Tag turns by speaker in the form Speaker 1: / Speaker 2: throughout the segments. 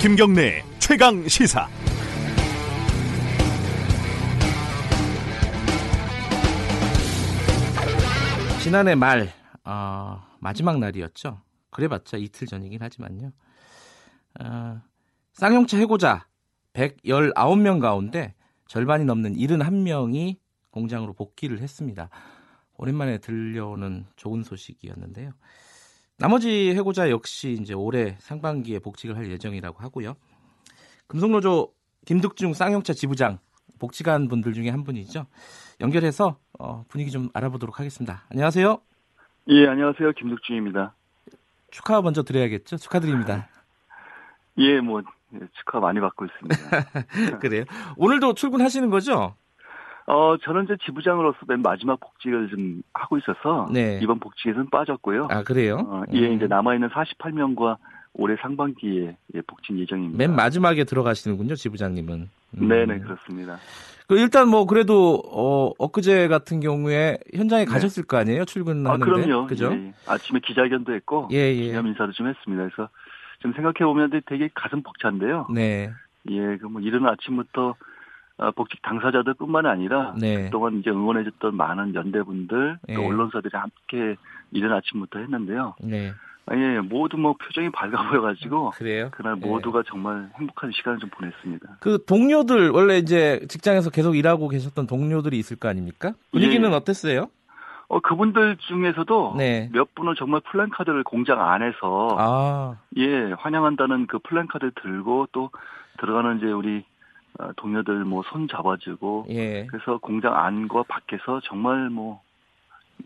Speaker 1: 김경래 최강 시사.
Speaker 2: 지난해 말 어, 마지막 날이었죠. 그래봤자 이틀 전이긴 하지만요. 어, 쌍용차 해고자 119명 가운데 절반이 넘는 71명이 공장으로 복귀를 했습니다. 오랜만에 들려오는 좋은 소식이었는데요. 나머지 해고자 역시 이제 올해 상반기에 복직을 할 예정이라고 하고요. 금속노조 김득중 쌍용차 지부장 복직한 분들 중에 한 분이죠. 연결해서 어, 분위기 좀 알아보도록 하겠습니다. 안녕하세요.
Speaker 3: 예, 안녕하세요. 김득중입니다.
Speaker 2: 축하 먼저 드려야겠죠. 축하드립니다.
Speaker 3: 예, 뭐 예, 축하 많이 받고 있습니다.
Speaker 2: 그래요. 오늘도 출근하시는 거죠?
Speaker 3: 어, 저는 이제 지부장으로서 맨 마지막 복직을 좀 하고 있어서
Speaker 2: 네.
Speaker 3: 이번 복직에서는 빠졌고요.
Speaker 2: 아 그래요?
Speaker 3: 어, 예,
Speaker 2: 음.
Speaker 3: 이제 남아 있는 48명과 올해 상반기에 예, 복직 예정입니다.
Speaker 2: 맨 마지막에 들어가시는군요, 지부장님은. 음.
Speaker 3: 네, 네, 그렇습니다.
Speaker 2: 그 일단 뭐 그래도 어, 엊그제 같은 경우에 현장에
Speaker 3: 네.
Speaker 2: 가셨을 거 아니에요?
Speaker 3: 아,
Speaker 2: 출근하는데.
Speaker 3: 그럼요.
Speaker 2: 그죠?
Speaker 3: 예, 예. 아침에 기자회견도 했고
Speaker 2: 예, 예.
Speaker 3: 기념 인사도 좀 했습니다. 그래서 좀 생각해 보면 되게 가슴 벅찬데요.
Speaker 2: 네.
Speaker 3: 예, 그 뭐 이른 아침부터 어, 복직 당사자들뿐만 아니라
Speaker 2: 네.
Speaker 3: 그동안 이제 응원해줬던 많은 연대분들
Speaker 2: 예.
Speaker 3: 또 언론사들이 함께 이른 아침부터 했는데요.
Speaker 2: 네.
Speaker 3: 아, 예, 모두 뭐 표정이 밝아 보여가지고
Speaker 2: 그래요?
Speaker 3: 그날
Speaker 2: 예.
Speaker 3: 모두가 정말 행복한 시간을 좀 보냈습니다.
Speaker 2: 그 동료들 원래 이제 직장에서 계속 일하고 계셨던 동료들이 있을 거 아닙니까? 분위기는
Speaker 3: 예.
Speaker 2: 어땠어요?
Speaker 3: 어 그분들 중에서도
Speaker 2: 네.
Speaker 3: 몇 분은 정말 플랜카드를 공장 안에서
Speaker 2: 아,
Speaker 3: 예 환영한다는 그 플랜카드를 들고 또 들어가는 이제 우리 어, 동료들 뭐 손 잡아주고
Speaker 2: 예.
Speaker 3: 그래서 공장 안과 밖에서 정말 뭐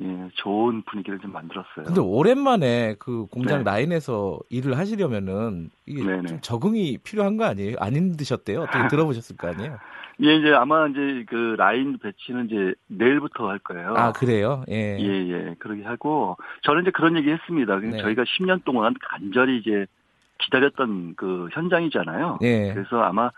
Speaker 3: 예, 좋은 분위기를 좀 만들었어요.
Speaker 2: 근데 오랜만에 그 공장
Speaker 3: 네.
Speaker 2: 라인에서 일을 하시려면은 이게
Speaker 3: 네네.
Speaker 2: 좀 적응이 필요한 거 아니에요? 안 힘드셨대요? 어떻게 들어보셨을 거 아니에요?
Speaker 3: 예, 이제 아마 이제 그 라인 배치는 이제 내일부터 할 거예요.
Speaker 2: 아, 그래요? 예.
Speaker 3: 예, 예. 그러게 하고 저는 이제 그런 얘기 했습니다.
Speaker 2: 네.
Speaker 3: 저희가 10년 동안 간절히 이제 기다렸던 그 현장이잖아요.
Speaker 2: 예.
Speaker 3: 그래서 아마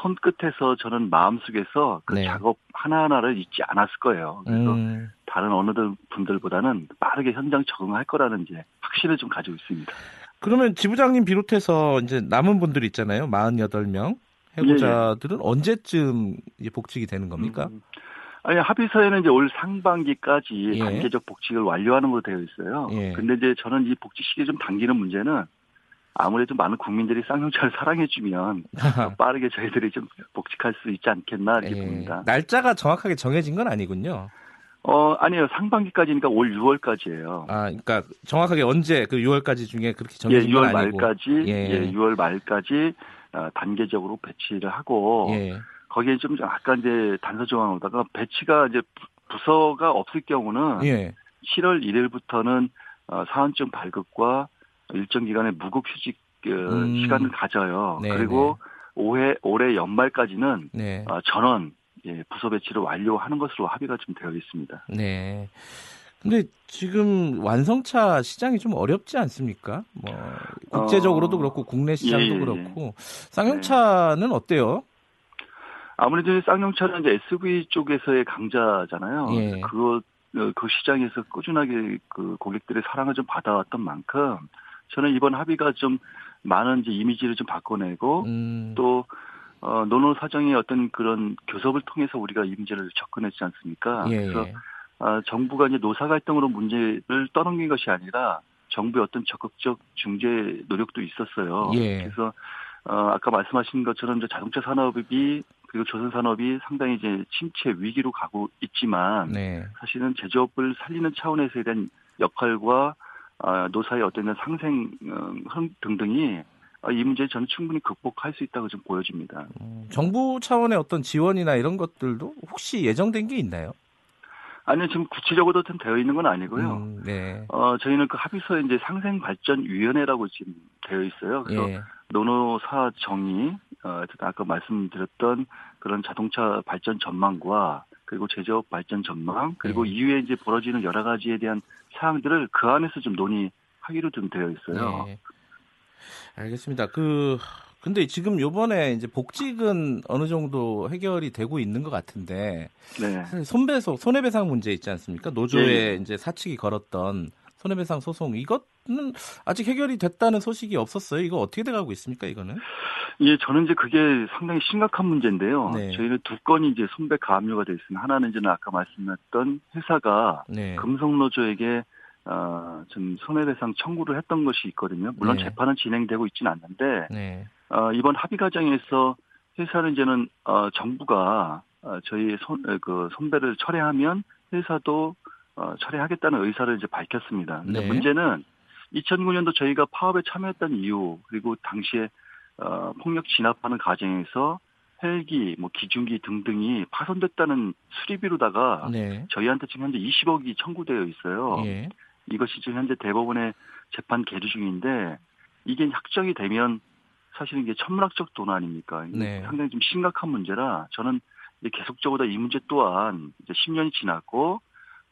Speaker 3: 손끝에서 저는 마음속에서 그
Speaker 2: 네.
Speaker 3: 작업 하나하나를 잊지 않았을 거예요. 그래서
Speaker 2: 음,
Speaker 3: 다른 어느 분들보다는 빠르게 현장 적응할 거라는 이제 확신을 좀 가지고 있습니다.
Speaker 2: 그러면 지부장님 비롯해서 이제 남은 분들 있잖아요. 48명. 해고자들은 언제쯤 이제 복직이 되는 겁니까?
Speaker 3: 음. 아니 합의서에는 이제 올 상반기까지
Speaker 2: 예.
Speaker 3: 단계적 복직을 완료하는 걸로 되어 있어요.
Speaker 2: 예.
Speaker 3: 근데 이제 저는 이 복직 시기 좀 당기는 문제는 아무래도 많은 국민들이 쌍용차를 사랑해주면 빠르게 저희들이 좀 복직할 수 있지 않겠나 이렇게
Speaker 2: 예.
Speaker 3: 봅니다.
Speaker 2: 날짜가 정확하게 정해진 건 아니군요.
Speaker 3: 어 아니에요 상반기까지니까 올 6월까지예요.
Speaker 2: 아, 그러니까 정확하게 언제 그 6월까지 중에 그렇게
Speaker 3: 예,
Speaker 2: 정해진 건
Speaker 3: 6월
Speaker 2: 아니고.
Speaker 3: 말까지
Speaker 2: 예.
Speaker 3: 예, 6월 말까지 어, 단계적으로 배치를 하고
Speaker 2: 예.
Speaker 3: 거기에 좀 아까 이제 단서 조항으로다가 배치가 이제 부- 부서가 없을 경우는
Speaker 2: 예.
Speaker 3: 7월 1일부터는 어, 사원증 발급과 일정 기간의 무급 휴직 어,
Speaker 2: 음.
Speaker 3: 시간을 가져요.
Speaker 2: 네,
Speaker 3: 그리고 올해 올해 연말까지는
Speaker 2: 네.
Speaker 3: 어, 전원 예, 부서 배치를 완료하는 것으로 합의가 좀 되어 있습니다.
Speaker 2: 네. 근데 지금 완성차 시장이 좀 어렵지 않습니까? 뭐 국제적으로도
Speaker 3: 어,
Speaker 2: 그렇고 국내 시장도
Speaker 3: 예, 예, 예.
Speaker 2: 그렇고 쌍용차는 어때요?
Speaker 3: 아무래도 쌍용차는 이제 SUV 쪽에서의 강자잖아요.
Speaker 2: 예.
Speaker 3: 그거 어, 그 시장에서 꾸준하게 그 고객들의 사랑을 좀 받아왔던 만큼 저는 이번 합의가 좀 많은 이제 이미지를 좀 바꿔내고
Speaker 2: 음,
Speaker 3: 또 어, 노노 사정의 어떤 그런 교섭을 통해서 우리가 이 문제를 접근했지 않습니까?
Speaker 2: 예,
Speaker 3: 그래서
Speaker 2: 예.
Speaker 3: 아, 정부가 이제 노사 갈등으로 문제를 떠넘긴 것이 아니라 정부의 어떤 적극적 중재 노력도 있었어요.
Speaker 2: 예.
Speaker 3: 그래서 어, 아까 말씀하신 것처럼 이제 자동차 산업이 그리고 조선 산업이 상당히 이제 침체 위기로 가고 있지만
Speaker 2: 네.
Speaker 3: 사실은 제조업을 살리는 차원에서에 대한 역할과 아, 노사의 어떤 상생 어, 등등이 아, 이 문제 저는 충분히 극복할 수 있다고 좀 보여집니다.
Speaker 2: 음, 정부 차원의 어떤 지원이나 이런 것들도 혹시 예정된 게 있나요?
Speaker 3: 아니요, 지금 구체적으로 좀 되어 있는 건 아니고요.
Speaker 2: 음, 네.
Speaker 3: 어, 저희는 그 합의서에 이제 상생발전위원회라고 지금 되어 있어요. 그래서
Speaker 2: 예.
Speaker 3: 노노사 정의, 어, 아까 말씀드렸던 그런 자동차 발전 전망과 그리고 제조업 발전 전망, 그리고
Speaker 2: 예.
Speaker 3: 이후에 이제 벌어지는 여러 가지에 대한 사항들을 그 안에서 좀 논의하기로 좀 되어 있어요.
Speaker 2: 예. 알겠습니다. 그 근데 지금 요번에 이제 복직은 어느 정도 해결이 되고 있는 것 같은데
Speaker 3: 네.
Speaker 2: 손배소 손해배상 문제 있지 않습니까? 노조에
Speaker 3: 예, 예.
Speaker 2: 이제 사측이 걸었던 손해배상 소송 이것은 아직 해결이 됐다는 소식이 없었어요. 이거 어떻게 돼가고 있습니까? 이거는?
Speaker 3: 예, 저는 이제 그게 상당히 심각한 문제인데요.
Speaker 2: 네.
Speaker 3: 저희는 두 건이 이제 손배 가압류가 돼 있습니다. 하나는 이제 아까 말씀드렸던 회사가
Speaker 2: 네.
Speaker 3: 금속노조에게 어, 좀 손해배상 청구를 했던 것이 있거든요. 물론
Speaker 2: 네.
Speaker 3: 재판은 진행되고 있지는 않는데
Speaker 2: 네.
Speaker 3: 어, 이번 합의 과정에서 회사는 이제는 어, 정부가 어, 저희 손, 에, 그 손배를 철회하면 회사도 어, 철회하겠다는 의사를 이제 밝혔습니다. 근데
Speaker 2: 네.
Speaker 3: 문제는 2009년도 저희가 파업에 참여했던 이유 그리고 당시에 어, 폭력 진압하는 과정에서 헬기, 뭐 기중기 등등이 파손됐다는 수리비로다가
Speaker 2: 네.
Speaker 3: 저희한테 지금 현재 20억이 청구되어 있어요.
Speaker 2: 예.
Speaker 3: 이것이 지금 현재 대법원의 재판 계류 중인데 이게 확정이 되면 사실은 이게 천문학적 돈 아닙니까?
Speaker 2: 네.
Speaker 3: 상당히 좀 심각한 문제라 저는 계속적으로 이 문제 또한 이제 10년이 지났고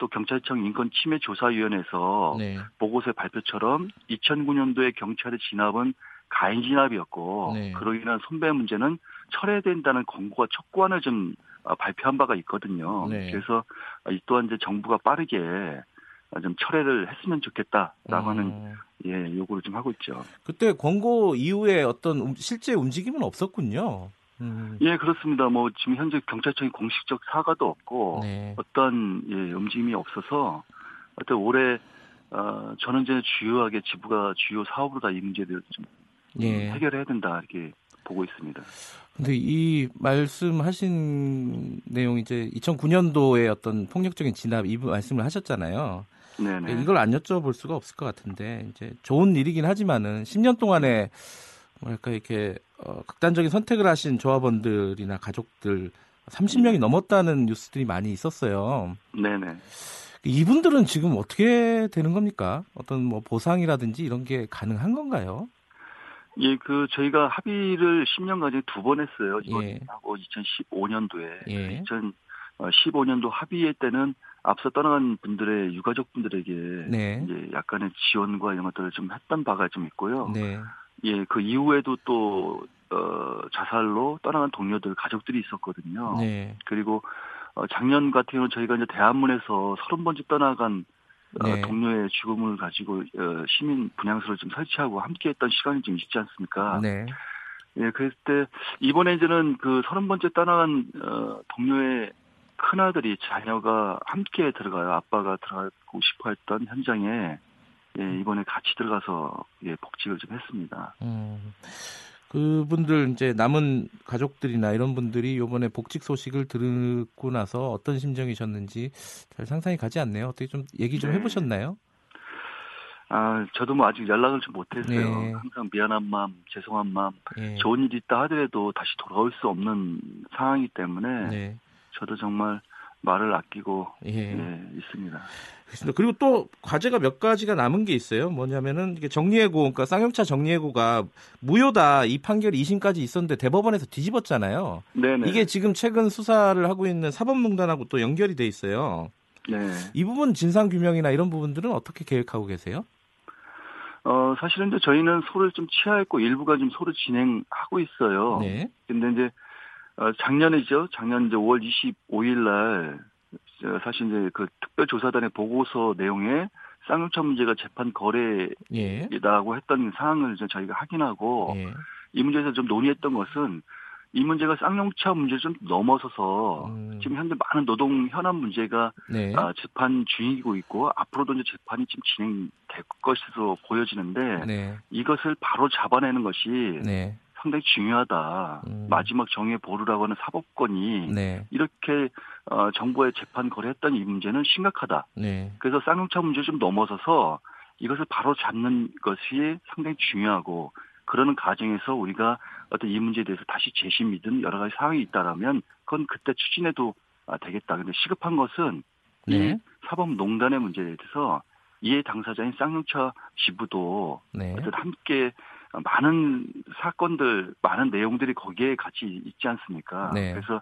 Speaker 3: 또 경찰청 인권침해조사위원회에서
Speaker 2: 네.
Speaker 3: 보고서의 발표처럼 2009년도에 경찰의 진압은 가인 진압이었고
Speaker 2: 네.
Speaker 3: 그로 인한 손배 문제는 철회된다는 권고가 촉구안을 좀 어, 발표한 바가 있거든요.
Speaker 2: 네.
Speaker 3: 그래서 이 또한 이제 정부가 빠르게 어, 좀 철회를 했으면 좋겠다라고 하는
Speaker 2: 음,
Speaker 3: 예 요구를 좀 하고 있죠.
Speaker 2: 그때 권고 이후에 어떤 움- 실제 움직임은 없었군요. 음,
Speaker 3: 예 그렇습니다. 뭐 지금 현재 경찰청이 공식적 사과도 없고
Speaker 2: 네.
Speaker 3: 어떤 예, 움직임이 없어서 어떤 올해 어, 저는 이제 주요하게 지부가 주요 사업으로 다 이 문제를 좀
Speaker 2: 예.
Speaker 3: 해결해야 된다 이렇게 보고 있습니다.
Speaker 2: 근데 이 말씀하신 내용 이제 2009년도에 어떤 폭력적인 진압 이 말씀을 하셨잖아요.
Speaker 3: 네네.
Speaker 2: 이걸 안 여쭤볼 수가 없을 것 같은데 이제 좋은 일이긴 하지만은 10년 동안에 뭐랄까 이렇게 어, 극단적인 선택을 하신 조합원들이나 가족들 30명이 넘었다는 뉴스들이 많이 있었어요.
Speaker 3: 네네.
Speaker 2: 이분들은 지금 어떻게 되는 겁니까? 어떤 뭐 보상이라든지 이런 게 가능한 건가요?
Speaker 3: 예, 그 저희가 합의를 10년간에 두번 했어요.
Speaker 2: 예.
Speaker 3: 이번하고 2015년도에.
Speaker 2: 예.
Speaker 3: 2015년도 합의회 때는 앞서 떠나간 분들의 유가족 분들에게
Speaker 2: 네.
Speaker 3: 이제 약간의 지원과 이런 것들을 좀 했던 바가 좀 있고요.
Speaker 2: 네.
Speaker 3: 예, 그 이후에도 또 어, 자살로 떠나간 동료들 가족들이 있었거든요.
Speaker 2: 네.
Speaker 3: 그리고 어, 작년 같은 경우는 저희가 이제 대한문에서 서른 번째 떠나간 어,
Speaker 2: 네.
Speaker 3: 동료의 죽음을 가지고 어, 시민 분향소를 좀 설치하고 함께했던 시간이 좀 있지 않습니까?
Speaker 2: 네.
Speaker 3: 예, 그랬을 때 이번에 이제는 그 서른 번째 떠나간 어, 동료의 큰 아들이 자녀가 함께 들어가요. 아빠가 들어가고 싶어 했던 현장에 예, 이번에 같이 들어가서 예, 복직을 좀 했습니다.
Speaker 2: 음, 그분들 이제 남은 가족들이나 이런 분들이 이번에 복직 소식을 듣고 나서 어떤 심정이셨는지 잘 상상이 가지 않네요. 어떻게 좀 얘기 좀
Speaker 3: 네.
Speaker 2: 해보셨나요?
Speaker 3: 아, 저도 뭐 아직 연락을 좀 못했어요.
Speaker 2: 네.
Speaker 3: 항상 미안한 마음, 죄송한 마음,
Speaker 2: 예.
Speaker 3: 좋은 일이 있다 하더라도 다시 돌아올 수 없는 상황이기 때문에
Speaker 2: 네.
Speaker 3: 저도 정말 말을 아끼고
Speaker 2: 예.
Speaker 3: 예, 있습니다.
Speaker 2: 그렇습니다. 그리고 또 과제가 몇 가지가 남은 게 있어요. 뭐냐면은 이게 정리해고, 그러니까 쌍용차 정리해고가 무효다 이 판결이 2심까지 있었는데 대법원에서 뒤집었잖아요.
Speaker 3: 네네.
Speaker 2: 이게 지금 최근 수사를 하고 있는 사법농단하고 또 연결이 돼 있어요.
Speaker 3: 네.
Speaker 2: 이 부분 진상 규명이나 이런 부분들은 어떻게 계획하고 계세요?
Speaker 3: 어, 사실은 이제 저희는 소를 좀 취하했고 일부가 좀 소를 진행하고 있어요.
Speaker 2: 네.
Speaker 3: 근데 이제 어, 작년이죠. 작년 이제 5월 25일 날 어, 사실 이제 그 특별조사단의 보고서 내용에 쌍용차 문제가 재판 거래라고
Speaker 2: 예.
Speaker 3: 했던 사항을 이제 저희가 확인하고
Speaker 2: 예.
Speaker 3: 이 문제에서 좀 논의했던 것은 이 문제가 쌍용차 문제를 좀 넘어서서
Speaker 2: 음.
Speaker 3: 지금 현재 많은 노동 현안 문제가
Speaker 2: 네.
Speaker 3: 아, 재판 중이고 있고 앞으로도 이제 재판이 좀 진행될 것으로 보여지는데
Speaker 2: 네.
Speaker 3: 이것을 바로 잡아내는 것이
Speaker 2: 네.
Speaker 3: 상당히 중요하다.
Speaker 2: 음.
Speaker 3: 마지막 정의 보루라고 하는 사법권이
Speaker 2: 네.
Speaker 3: 이렇게 어, 정부의 재판 거래했던 이 문제는 심각하다.
Speaker 2: 네.
Speaker 3: 그래서 쌍용차 문제를 좀 넘어서서 이것을 바로 잡는 것이 상당히 중요하고 그러는 과정에서 우리가 어떤 이 문제에 대해서 다시 재심이든 여러 가지 사항이 있다라면 그건 그때 추진해도 아, 되겠다. 근데 시급한 것은
Speaker 2: 네.
Speaker 3: 이 사법농단의 문제에 대해서 이해 당사자인 쌍용차 지부도
Speaker 2: 네.
Speaker 3: 어쨌든 함께 많은 사건들, 많은 내용들이 거기에 같이 있지 않습니까?
Speaker 2: 네.
Speaker 3: 그래서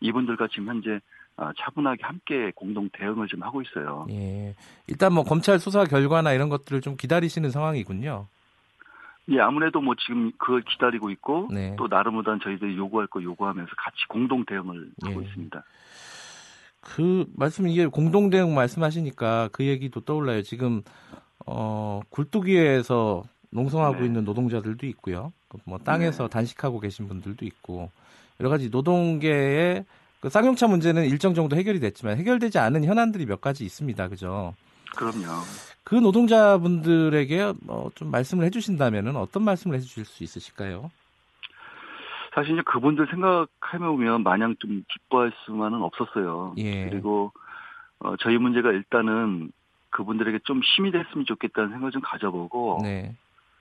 Speaker 3: 이분들과 지금 현재 아, 차분하게 함께 공동 대응을 좀 하고 있어요.
Speaker 2: 예. 일단 뭐 검찰 수사 결과나 이런 것들을 좀 기다리시는 상황이군요.
Speaker 3: 예, 아무래도 뭐 지금 그걸 기다리고 있고
Speaker 2: 네.
Speaker 3: 또 나름보단 저희들이 요구할 거 요구하면서 같이 공동 대응을 하고
Speaker 2: 예.
Speaker 3: 있습니다.
Speaker 2: 그 말씀 이게 공동 대응 말씀하시니까 그 얘기도 떠올라요. 지금 어, 굴뚝 위에서 농성하고
Speaker 3: 네.
Speaker 2: 있는 노동자들도 있고요. 뭐 땅에서
Speaker 3: 네.
Speaker 2: 단식하고 계신 분들도 있고 여러 가지 노동계의 그 쌍용차 문제는 일정 정도 해결이 됐지만 해결되지 않은 현안들이 몇 가지 있습니다. 그죠?
Speaker 3: 그럼요.
Speaker 2: 그 노동자분들에게 뭐 좀 말씀을 해주신다면은 어떤 말씀을 해주실 수 있으실까요?
Speaker 3: 사실 이제 그분들 생각해보면 마냥 좀 기뻐할 수만은 없었어요.
Speaker 2: 예.
Speaker 3: 그리고 어, 저희 문제가 일단은 그분들에게 좀 힘이 됐으면 좋겠다는 생각을 좀 가져보고
Speaker 2: 네,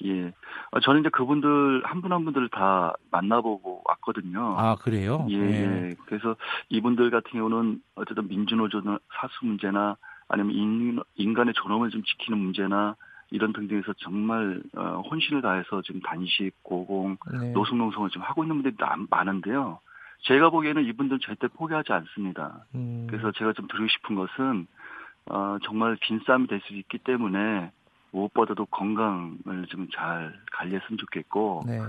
Speaker 3: 예. 어, 저는 이제 그분들 한 분한 분들을 다 만나보고 왔거든요.
Speaker 2: 아 그래요?
Speaker 3: 예, 예. 그래서 이분들 같은 경우는 어쨌든 민주노조나 사수 문제나 아니면 인, 인간의 존엄을 좀 지키는 문제나 이런 등등에서 정말 어, 혼신을 다해서 지금 단식, 고공,
Speaker 2: 네.
Speaker 3: 노숙농성을 좀 하고 있는 분들이 나- 많은데요. 제가 보기에는 이분들은 절대 포기하지 않습니다.
Speaker 2: 음,
Speaker 3: 그래서 제가 좀 드리고 싶은 것은 어, 정말 빈 싸움이 될 수 있기 때문에 무엇보다도 건강을 좀 잘 관리했으면 좋겠고
Speaker 2: 네,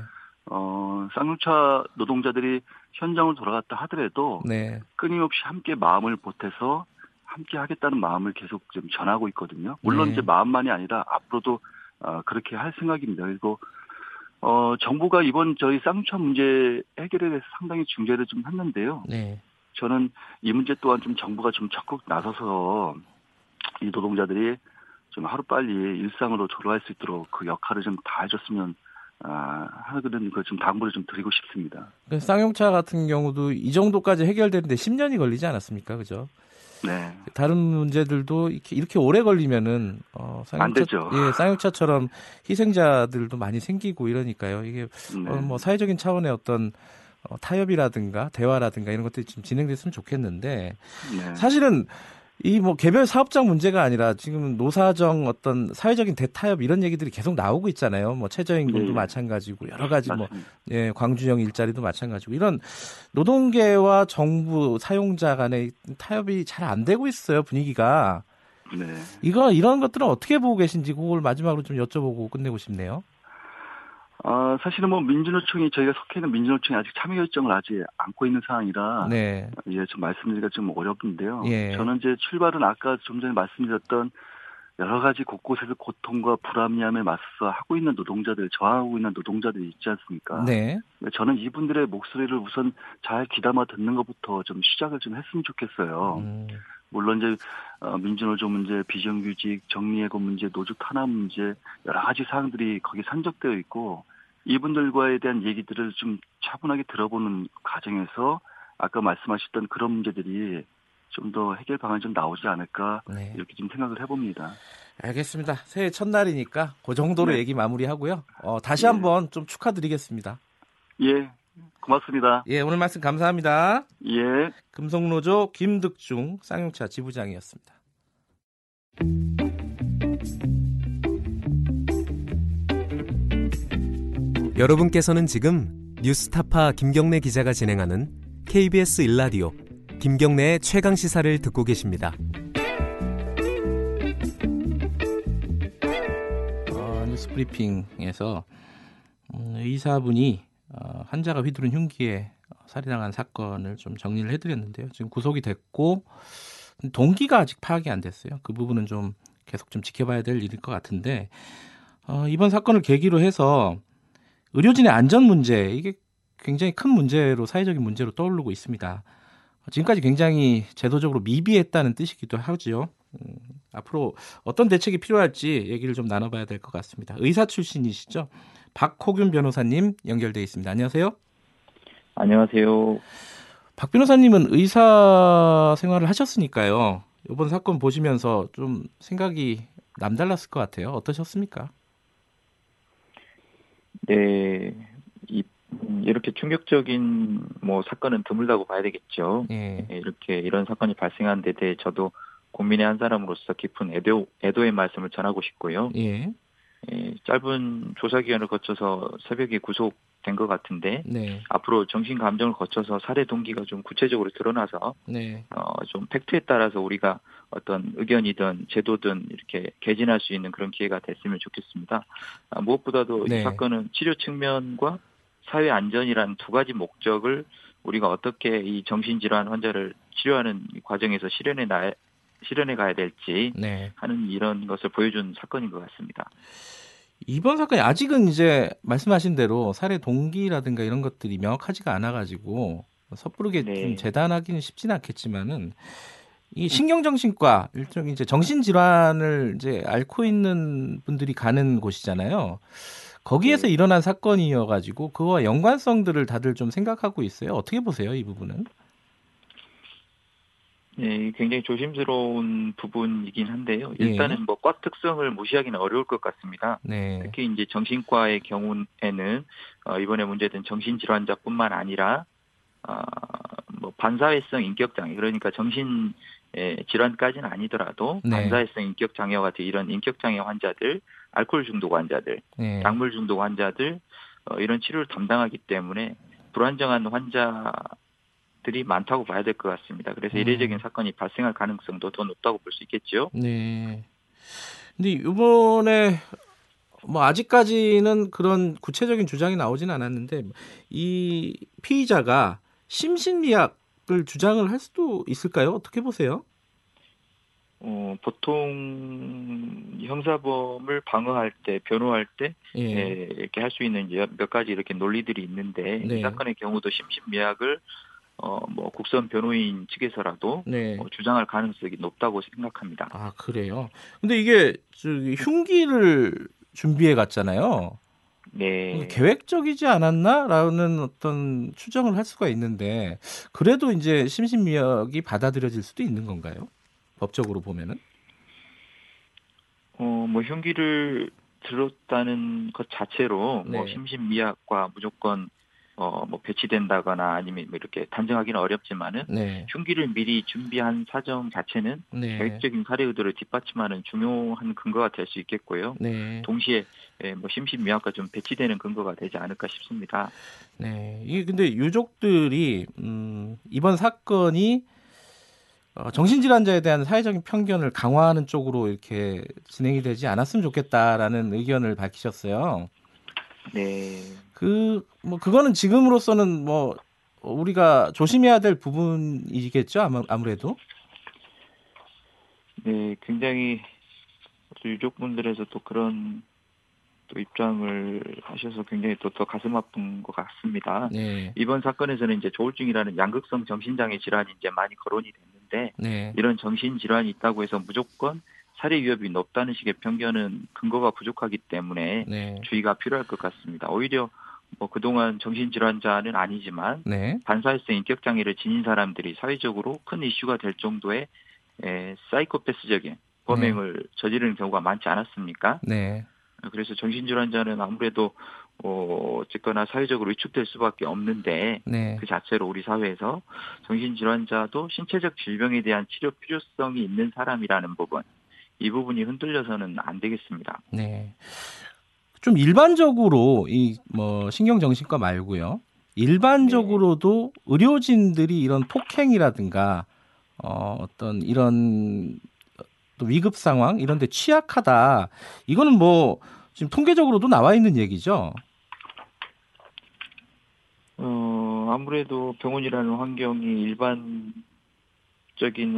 Speaker 3: 어, 쌍용차 노동자들이 현장을 돌아갔다 하더라도
Speaker 2: 네,
Speaker 3: 끊임없이 함께 마음을 보태서 함께 하겠다는 마음을 계속 좀 전하고 있거든요. 물론
Speaker 2: 네.
Speaker 3: 이제 마음만이 아니라 앞으로도 어, 그렇게 할 생각입니다. 그리고 어, 정부가 이번 저희 쌍용차 문제 해결에 대해서 상당히 중재를 좀 했는데요.
Speaker 2: 네,
Speaker 3: 저는 이 문제 또한 좀 정부가 좀 적극 나서서 이 노동자들이 좀 하루빨리 일상으로 돌아갈 수 있도록 그 역할을 좀 다 해줬으면 아, 하는 걸좀 당부를 좀 드리고 싶습니다.
Speaker 2: 그 쌍용차 같은 경우도 이 정도까지 해결되는데 10년이 걸리지 않았습니까? 그죠?
Speaker 3: 네.
Speaker 2: 다른 문제들도 이렇게, 이렇게 오래 걸리면은 어,
Speaker 3: 안 되죠.
Speaker 2: 예, 쌍용차처럼 희생자들도 많이 생기고 이러니까요. 이게
Speaker 3: 네.
Speaker 2: 어, 뭐 사회적인 차원의 어떤 어, 타협이라든가 대화라든가 이런 것들이 좀 진행됐으면 좋겠는데
Speaker 3: 네.
Speaker 2: 사실은 이 뭐 개별 사업장 문제가 아니라 지금 노사정 어떤 사회적인 대타협 이런 얘기들이 계속 나오고 있잖아요. 뭐 최저임금도
Speaker 3: 네.
Speaker 2: 마찬가지고 여러 가지 뭐
Speaker 3: 맞습니다.
Speaker 2: 예, 광주형 일자리도 마찬가지고 이런 노동계와 정부 사용자 간의 타협이 잘 안 되고 있어요 분위기가
Speaker 3: 네.
Speaker 2: 이거 이런 것들은 어떻게 보고 계신지 그걸 마지막으로 좀 여쭤보고 끝내고 싶네요.
Speaker 3: 아, 사실은 뭐 민주노총이 저희가 속해 있는 민주노총이 아직 참여 결정을 하지 않고 있는 상황이라
Speaker 2: 네,
Speaker 3: 예, 좀 말씀드리기가 좀 어렵는데요.
Speaker 2: 예.
Speaker 3: 저는 이제 출발은 아까 좀 전에 말씀드렸던 여러 가지 곳곳에서 고통과 불합리함에 맞서 하고 있는 노동자들, 저항하고 있는 노동자들이 있지 않습니까?
Speaker 2: 네,
Speaker 3: 저는 이분들의 목소리를 우선 잘 귀담아 듣는 것부터 좀 시작을 좀 했으면 좋겠어요.
Speaker 2: 음,
Speaker 3: 물론 이제 어, 민주노조 문제, 비정규직, 정리해고 문제, 노조 탄압 문제 여러 가지 사항들이 거기 산적되어 있고 이분들과에 대한 얘기들을 좀 차분하게 들어보는 과정에서 아까 말씀하셨던 그런 문제들이 좀 더 해결 방안이 좀 나오지 않을까
Speaker 2: 네.
Speaker 3: 이렇게 좀 생각을 해봅니다.
Speaker 2: 알겠습니다. 새해 첫날이니까 그 정도로
Speaker 3: 네.
Speaker 2: 얘기 마무리하고요. 어, 다시
Speaker 3: 예.
Speaker 2: 한번 좀 축하드리겠습니다.
Speaker 3: 예, 고맙습니다.
Speaker 2: 예, 오늘 말씀 감사합니다.
Speaker 3: 예.
Speaker 2: 금속노조 김득중 쌍용차 지부장이었습니다.
Speaker 4: 여러분께서는 지금 뉴스타파 김경래 기자가 진행하는 KBS 일라디오 김경래의 최강 시사를 듣고 계십니다.
Speaker 2: 어, 뉴스 브리핑에서 음, 의사분이 어, 환자가 휘두른 흉기에 살해당한 사건을 좀 정리를 해드렸는데요. 지금 구속이 됐고 동기가 아직 파악이 안 됐어요. 그 부분은 좀 계속 좀 지켜봐야 될 일일 것 같은데 어, 이번 사건을 계기로 해서 의료진의 안전 문제 이게 굉장히 큰 문제로 사회적인 문제로 떠오르고 있습니다. 지금까지 굉장히 제도적으로 미비했다는 뜻이기도 하죠. 음, 앞으로 어떤 대책이 필요할지 얘기를 좀 나눠봐야 될 것 같습니다. 의사 출신이시죠? 박호균 변호사님 연결돼 있습니다. 안녕하세요.
Speaker 5: 안녕하세요.
Speaker 2: 박 변호사님은 의사 생활을 하셨으니까요. 이번 사건 보시면서 좀 생각이 남달랐을 것 같아요. 어떠셨습니까?
Speaker 5: 네, 이, 음, 이렇게 충격적인 뭐 사건은 드물다고 봐야 되겠죠.
Speaker 2: 예.
Speaker 5: 예, 이렇게 이런 사건이 발생한 데 대해 저도 국민의 한 사람으로서 깊은 애도, 애도의 말씀을 전하고 싶고요.
Speaker 2: 예.
Speaker 5: 예, 짧은 조사 기간을 거쳐서 새벽에 구속된 것 같은데
Speaker 2: 네.
Speaker 5: 앞으로 정신 감정을 거쳐서 살해 동기가 좀 구체적으로 드러나서
Speaker 2: 네.
Speaker 5: 어, 좀 팩트에 따라서 우리가 어떤 의견이든 제도든 이렇게 개진할 수 있는 그런 기회가 됐으면 좋겠습니다. 아, 무엇보다도
Speaker 2: 네.
Speaker 5: 이 사건은 치료 측면과 사회 안전이란 두 가지 목적을 우리가 어떻게 이 정신질환 환자를 치료하는 이 과정에서 실현해 나, 실현해 가야 될지
Speaker 2: 네.
Speaker 5: 하는 이런 것을 보여준 사건인 것 같습니다.
Speaker 2: 이번 사건이 아직은 이제 말씀하신 대로 살해 동기라든가 이런 것들이 명확하지가 않아가지고 섣부르게
Speaker 5: 네.
Speaker 2: 좀 재단하기는 쉽지는 않겠지만은 이 신경정신과 일종 이제 정신질환을 이제 앓고 있는 분들이 가는 곳이잖아요. 거기에서
Speaker 5: 네.
Speaker 2: 일어난 사건이어가지고 그와 연관성들을 다들 좀 생각하고 있어요. 어떻게 보세요, 이 부분은?
Speaker 5: 네, 굉장히 조심스러운 부분이긴 한데요.
Speaker 2: 예.
Speaker 5: 일단은 뭐과 특성을 무시하기는 어려울 것 같습니다.
Speaker 2: 네,
Speaker 5: 특히 이제 정신과의 경우에는 어, 이번에 문제된 정신질환자뿐만 아니라 어, 뭐 반사회성 인격 장애 그러니까 정신 에, 질환까지는 아니더라도
Speaker 2: 네.
Speaker 5: 반사회성 인격 장애와 같은 이런 인격 장애 환자들, 알코올 중독 환자들,
Speaker 2: 네,
Speaker 5: 약물 중독 환자들 어, 이런 치료를 담당하기 때문에 불안정한 환자 들이 많다고 봐야 될 것 같습니다. 그래서
Speaker 2: 음.
Speaker 5: 이례적인 사건이 발생할 가능성도 더 높다고 볼 수 있겠죠.
Speaker 2: 네. 근데 이번에 뭐 아직까지는 그런 구체적인 주장이 나오진 않았는데 이 피의자가 심신미약을 주장을 할 수도 있을까요? 어떻게 보세요?
Speaker 5: 어, 보통 형사범을 방어할 때, 변호할 때
Speaker 2: 예.
Speaker 5: 예, 이렇게 할 수 있는 몇 가지 이렇게 논리들이 있는데
Speaker 2: 네.
Speaker 5: 이 사건의 경우도 심신미약을 어, 뭐 국선 변호인 측에서라도
Speaker 2: 네.
Speaker 5: 어, 주장할 가능성이 높다고 생각합니다.
Speaker 2: 아 그래요. 근데 이게 흉기를 준비해 갔잖아요.
Speaker 5: 네.
Speaker 2: 계획적이지 않았나라는 어떤 추정을 할 수가 있는데 그래도 이제 심신미약이 받아들여질 수도 있는 건가요? 법적으로 보면은.
Speaker 5: 어, 뭐 흉기를 들었다는 것 자체로 뭐
Speaker 2: 네.
Speaker 5: 심신미약과 무조건 어, 뭐 배치된다거나 아니면 뭐 이렇게 단정하기는 어렵지만은
Speaker 2: 네.
Speaker 5: 흉기를 미리 준비한 사정 자체는
Speaker 2: 네.
Speaker 5: 계획적인 살해 의도를 뒷받침하는 중요한 근거가 될 수 있겠고요.
Speaker 2: 네.
Speaker 5: 동시에 예, 뭐 심신미약과 좀 배치되는 근거가 되지 않을까 싶습니다.
Speaker 2: 네. 이게 근데 유족들이 음, 이번 사건이 어, 정신질환자에 대한 사회적인 편견을 강화하는 쪽으로 이렇게 진행이 되지 않았으면 좋겠다라는 의견을 밝히셨어요.
Speaker 5: 네.
Speaker 2: 그 뭐 그거는 지금으로서는 뭐 우리가 조심해야 될 부분이겠죠 아무, 아무래도.
Speaker 5: 네, 굉장히 또 유족분들에서 또 그런 또 입장을 하셔서 굉장히 또더 가슴 아픈 것 같습니다.
Speaker 2: 네.
Speaker 5: 이번 사건에서는 이제 조울증이라는 양극성 정신장애 질환이 이제 많이 거론이 됐는데
Speaker 2: 네.
Speaker 5: 이런 정신 질환이 있다고 해서 무조건 살해 위협이 높다는 식의 편견은 근거가 부족하기 때문에
Speaker 2: 네.
Speaker 5: 주의가 필요할 것 같습니다. 오히려 뭐 그동안 정신 질환자는 아니지만
Speaker 2: 네.
Speaker 5: 반사회성 인격 장애를 지닌 사람들이 사회적으로 큰 이슈가 될 정도의 에, 사이코패스적인 범행을 저지르는 경우가 많지 않았습니까?
Speaker 2: 네.
Speaker 5: 그래서 정신질환자는 아무래도 어, 어쨌거나 사회적으로 위축될 수밖에 없는데
Speaker 2: 네.
Speaker 5: 그 자체로 우리 사회에서 정신질환자도 신체적 질병에 대한 치료 필요성이 있는 사람이라는 부분 이 부분이 흔들려서는 안 되겠습니다.
Speaker 2: 네. 좀 일반적으로 이 뭐 신경정신과 말고요. 일반적으로도 의료진들이 이런 폭행이라든가 어, 어떤 이런 또 위급 상황 이런 데 취약하다. 이거는 뭐 지금 통계적으로도 나와 있는 얘기죠.
Speaker 5: 어, 아무래도 병원이라는 환경이 일반적인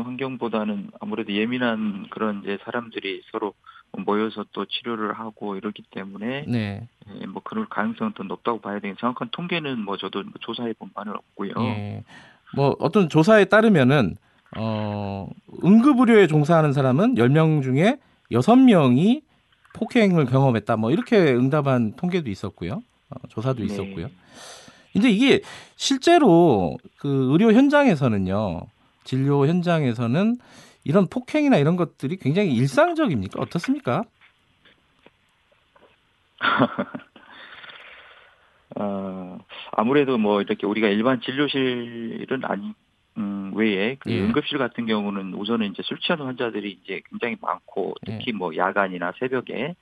Speaker 5: 환경보다는 아무래도 예민한 그런 이제 사람들이 서로 모여서 또 치료를 하고 이러기 때문에
Speaker 2: 네.
Speaker 5: 예, 뭐 그럴 가능성은 더 높다고 봐야 되는 정확한 통계는 뭐 저도 조사해 본 바는 없고요.
Speaker 2: 예. 뭐 어떤 조사에 따르면은 어, 응급 의료에 종사하는 사람은 10명 중에 6명이 폭행을 경험했다. 뭐 이렇게 응답한 통계도 있었고요. 어, 조사도
Speaker 5: 네.
Speaker 2: 있었고요. 근데 이게 실제로 그 의료 현장에서는요. 진료 현장에서는 이런 폭행이나 이런 것들이 굉장히 일상적입니까? 어떻습니까?
Speaker 5: 어, 아무래도 뭐 이렇게 우리가 일반 진료실은 아니 음, 외에 그
Speaker 2: 예.
Speaker 5: 응급실 같은 경우는 우선은 이제 술 취한 환자들이 이제 굉장히 많고 특히 뭐 야간이나 새벽에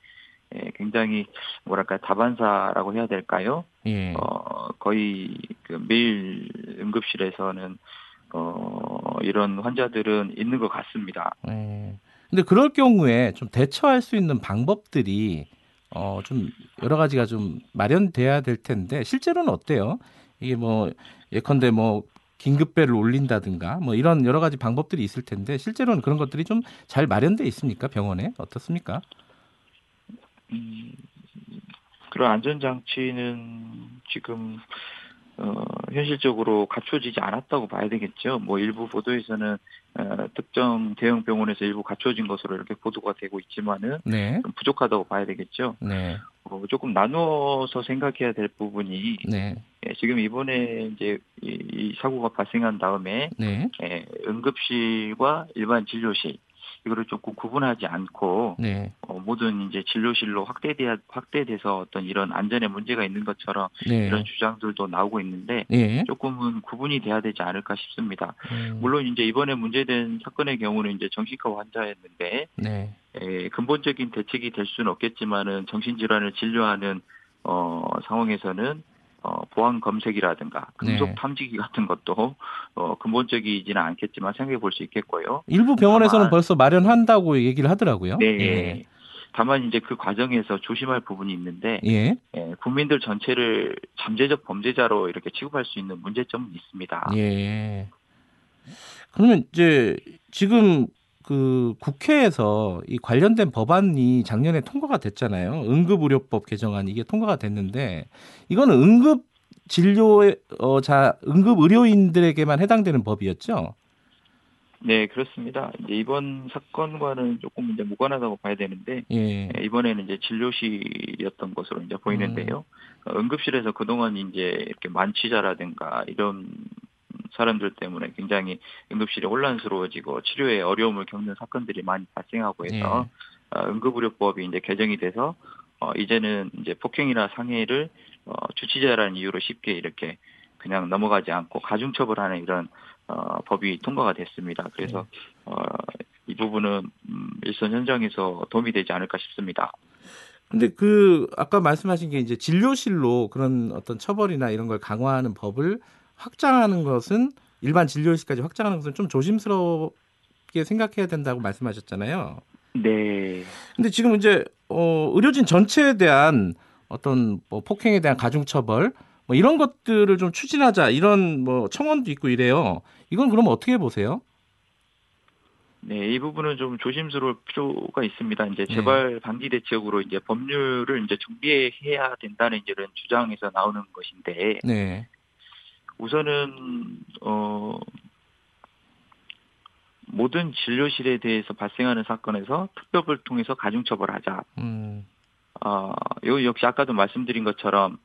Speaker 5: 예, 굉장히 뭐랄까 다반사라고 해야 될까요?
Speaker 2: 예.
Speaker 5: 어, 거의 그 매일 응급실에서는 어, 이런 환자들은 있는 것 같습니다.
Speaker 2: 예. 근데 그럴 경우에 좀 대처할 수 있는 방법들이 어, 좀 여러 가지가 좀 마련돼야 될 텐데 실제로는 어때요? 이게 뭐 예컨대 뭐 긴급배를 올린다든가 뭐 이런 여러 가지 방법들이 있을 텐데 실제로는 그런 것들이 좀 잘 마련돼 있습니까 병원에 어떻습니까?
Speaker 5: 음, 그런 안전장치는 지금 어, 현실적으로 갖춰지지 않았다고 봐야 되겠죠. 뭐 일부 보도에서는 어, 특정 대형 병원에서 일부 갖춰진 것으로 이렇게 보도가 되고 있지만은
Speaker 2: 네,
Speaker 5: 좀 부족하다고 봐야 되겠죠.
Speaker 2: 네,
Speaker 5: 어, 조금 나누어서 생각해야 될 부분이
Speaker 2: 네,
Speaker 5: 예, 지금 이번에 이제 이, 이 사고가 발생한 다음에
Speaker 2: 네,
Speaker 5: 예, 응급실과 일반 진료실 이거를 조금 구분하지 않고
Speaker 2: 네,
Speaker 5: 어, 모든 이제 진료실로 확대돼 확대돼서 어떤 이런 안전에 문제가 있는 것처럼
Speaker 2: 네,
Speaker 5: 이런 주장들도 나오고 있는데
Speaker 2: 예,
Speaker 5: 조금은 구분이 돼야 되지 않을까 싶습니다.
Speaker 2: 음,
Speaker 5: 물론 이제 이번에 문제된 사건의 경우는 이제 정신과 환자였는데
Speaker 2: 네,
Speaker 5: 에, 근본적인 대책이 될 수는 없겠지만은 정신질환을 진료하는 어, 상황에서는 어, 보안 검색이라든가 금속
Speaker 2: 네.
Speaker 5: 탐지기 같은 것도 어, 근본적이지는 않겠지만 생각해 볼 수 있겠고요.
Speaker 2: 일부 병원에서는
Speaker 5: 다만-
Speaker 2: 벌써 마련한다고 얘기를 하더라고요.
Speaker 5: 네.
Speaker 2: 예,
Speaker 5: 다만 이제 그 과정에서 조심할 부분이 있는데
Speaker 2: 예,
Speaker 5: 예, 국민들 전체를 잠재적 범죄자로 이렇게 취급할 수 있는 문제점은 있습니다.
Speaker 2: 예. 그러면 이제 지금 그 국회에서 이 관련된 법안이 작년에 통과가 됐잖아요. 응급의료법 개정안 이게 통과가 됐는데 이거는 응급 진료에 어자 응급 의료인들에게만 해당되는 법이었죠.
Speaker 5: 네, 그렇습니다. 이제 이번 사건과는 조금 이제 무관하다고 봐야 되는데
Speaker 2: 예.
Speaker 5: 예, 이번에는 이제 진료실이었던 것으로 이제 보이는데요. 어, 응급실에서 그동안 이제 이렇게 만취자라든가 이런 사람들 때문에 굉장히 응급실이 혼란스러워지고 치료에 어려움을 겪는 사건들이 많이 발생하고 해서 어, 응급의료법이 이제 개정이 돼서 어, 이제는 이제 폭행이나 상해를 어, 주치자라는 이유로 쉽게 이렇게 그냥 넘어가지 않고 가중처벌하는 이런 어, 법이 통과가 됐습니다. 그래서 어, 이 부분은 음, 일선 현장에서 도움이 되지 않을까 싶습니다.
Speaker 2: 근데 그 아까 말씀하신 게 이제 진료실로 그런 어떤 처벌이나 이런 걸 강화하는 법을 확장하는 것은 일반 진료실까지 확장하는 것은 좀 조심스럽게 생각해야 된다고 말씀하셨잖아요.
Speaker 5: 네.
Speaker 2: 근데 지금 이제 어, 의료진 전체에 대한 어떤 뭐 폭행에 대한 가중 처벌 뭐 이런 것들을 좀 추진하자 이런 뭐 청원도 있고 이래요. 이건 그럼 어떻게 보세요?
Speaker 5: 네, 이 부분은 좀 조심스러울 필요가 있습니다. 이제
Speaker 2: 네.
Speaker 5: 재발 방지 대책으로 이제 법률을 이제 준비해야 된다는 이런 주장에서 나오는 것인데
Speaker 2: 네.
Speaker 5: 우선은 어 모든 진료실에 대해서 발생하는 사건에서 특별을 통해서 가중 처벌하자.
Speaker 2: 음.
Speaker 5: 어, 요 역시 아까도 말씀드린 것처럼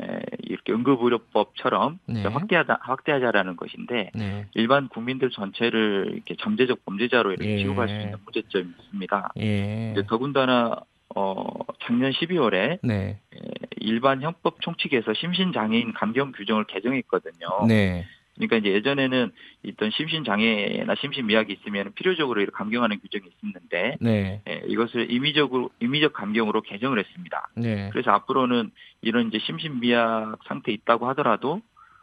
Speaker 5: 에, 이렇게 응급의료법처럼
Speaker 2: 네.
Speaker 5: 확대하자 확대하자라는 것인데
Speaker 2: 네.
Speaker 5: 일반 국민들 전체를 이렇게 잠재적 범죄자로 이렇게
Speaker 2: 예.
Speaker 5: 취급할 수 있는 문제점이 있습니다.
Speaker 2: 예.
Speaker 5: 이제 더군다나 어 작년 12월에
Speaker 2: 네.
Speaker 5: 일반 형법 총칙에서 심신장애인 감경 규정을 개정했거든요.
Speaker 2: 네.
Speaker 5: 그러니까 이제 예전에는 있던 심신장애나 심신미약이 있으면 필요적으로 이렇게 감경하는 규정이 있었는데
Speaker 2: 네.
Speaker 5: 예, 이것을 임의적으로 임의적 감경으로 개정을 했습니다.
Speaker 2: 네.
Speaker 5: 그래서 앞으로는 이런 이제 심신미약 상태 있다고 하더라도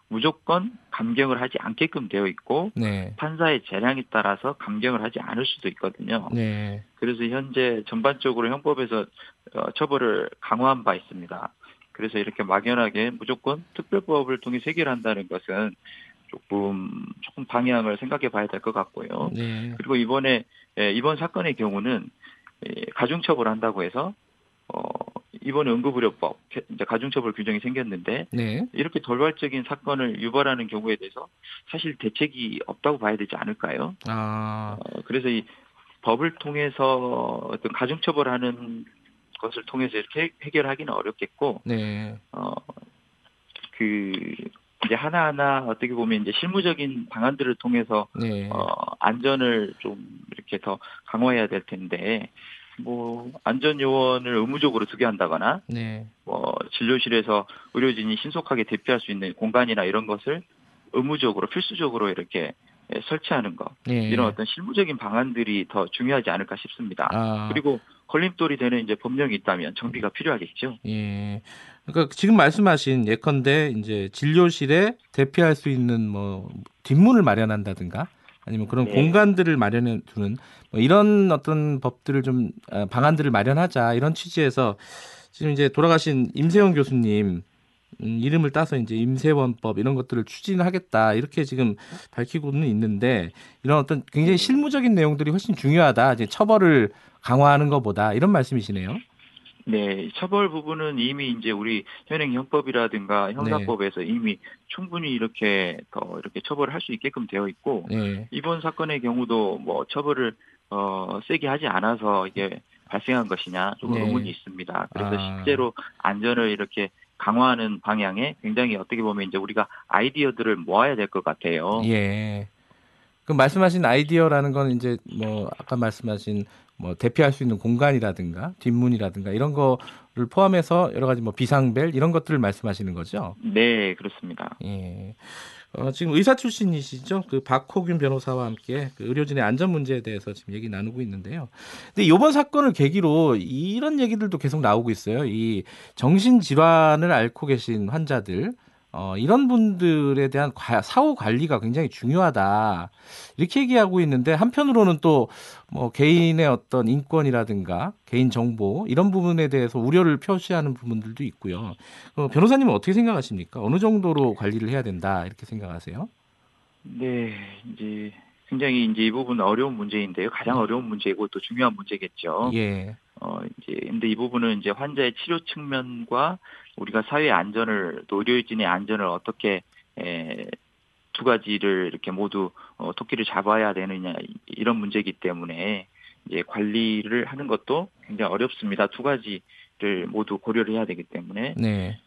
Speaker 5: 무조건 감경을 하지 않게끔 되어 있고
Speaker 2: 네.
Speaker 5: 판사의 재량에 따라서 감경을 하지 않을 수도 있거든요.
Speaker 2: 네.
Speaker 5: 그래서 현재 전반적으로 형법에서 어, 처벌을 강화한 바 있습니다. 그래서 이렇게 막연하게 무조건 특별법을 통해 해결한다는 것은 조금 조금 방향을 생각해 봐야 될 것 같고요.
Speaker 2: 네.
Speaker 5: 그리고 이번에 예, 이번 사건의 경우는 예, 가중처벌 한다고 해서 어, 이번에 응급의료법 개- 이제 가중처벌 규정이 생겼는데
Speaker 2: 네.
Speaker 5: 이렇게 돌발적인 사건을 유발하는 경우에 대해서 사실 대책이 없다고 봐야 되지 않을까요?
Speaker 2: 아.
Speaker 5: 어, 그래서 이 법을 통해서 어떤 가중처벌하는 것을 통해서 이렇게 해- 해결하기는 어렵겠고,
Speaker 2: 네.
Speaker 5: 어, 그, 이제 하나하나 어떻게 보면 이제 실무적인 방안들을 통해서,
Speaker 2: 네.
Speaker 5: 어, 안전을 좀 이렇게 더 강화해야 될 텐데, 뭐, 안전 요원을 의무적으로 두게 한다거나,
Speaker 2: 네.
Speaker 5: 뭐, 진료실에서 의료진이 신속하게 대피할 수 있는 공간이나 이런 것을 의무적으로, 필수적으로 이렇게 예, 설치하는 것.
Speaker 2: 네.
Speaker 5: 이런 어떤 실무적인 방안들이 더 중요하지 않을까 싶습니다.
Speaker 2: 아.
Speaker 5: 그리고 걸림돌이 되는 이제 법령이 있다면 정비가 필요하겠죠.
Speaker 2: 예. 그러니까 지금 말씀하신 예컨대 이제 진료실에 대피할 수 있는 뭐 뒷문을 마련한다든가 아니면 그런
Speaker 5: 네.
Speaker 2: 공간들을 마련해 두는 뭐 이런 어떤 법들을 좀 아, 방안들을 마련하자 이런 취지에서 지금 이제 돌아가신 임세영 교수님 음, 이름을 따서 이제 임세원법 이런 것들을 추진하겠다 이렇게 지금 밝히고는 있는데 이런 어떤 굉장히 실무적인 내용들이 훨씬 중요하다. 이제 처벌을 강화하는 것보다 이런 말씀이시네요.
Speaker 5: 네, 처벌 부분은 이미 이제 우리 현행 형법이라든가 형사법에서 이미 충분히 이렇게 더 이렇게 처벌을 할 수 있게끔 되어 있고
Speaker 2: 네.
Speaker 5: 이번 사건의 경우도 뭐 처벌을 어 세게 하지 않아서 이게 발생한 것이냐 조금
Speaker 2: 네.
Speaker 5: 의문이 있습니다. 그래서
Speaker 2: 아.
Speaker 5: 실제로 안전을 이렇게 강화하는 방향에 굉장히 어떻게 보면 이제 우리가 아이디어들을 모아야 될 것 같아요.
Speaker 2: 예. 그 말씀하신 아이디어라는 건 이제 뭐 아까 말씀하신 뭐 대피할 수 있는 공간이라든가 뒷문이라든가 이런 거를 포함해서 여러 가지 뭐 비상벨 이런 것들을 말씀하시는 거죠.
Speaker 5: 네, 그렇습니다.
Speaker 2: 예. 어, 지금 의사 출신이시죠? 그 박호균 변호사와 함께 그 의료진의 안전 문제에 대해서 지금 얘기 나누고 있는데요. 근데 이번 사건을 계기로 이런 얘기들도 계속 나오고 있어요. 이 정신 질환을 앓고 계신 환자들 어, 이런 분들에 대한 과- 사후 관리가 굉장히 중요하다. 이렇게 얘기하고 있는데 한편으로는 또 뭐 개인의 어떤 인권이라든가 개인 정보 이런 부분에 대해서 우려를 표시하는 부분들도 있고요. 어, 변호사님은 어떻게 생각하십니까? 어느 정도로 관리를 해야 된다 이렇게 생각하세요?
Speaker 5: 네, 이제 굉장히 이제 이 부분은 어려운 문제인데요. 가장 어려운 문제이고 또 중요한 문제겠죠.
Speaker 2: 예,
Speaker 5: 어, 이제, 근데 이 부분은 이제 환자의 치료 측면과 우리가 사회 안전을, 또 의료진의 안전을 어떻게, 에, 두 가지를 이렇게 모두, 어, 토끼를 잡아야 되느냐, 이- 이런 문제이기 때문에, 이제 관리를 하는 것도 굉장히 어렵습니다. 두 가지를 모두 고려를 해야 되기 때문에.
Speaker 2: 네,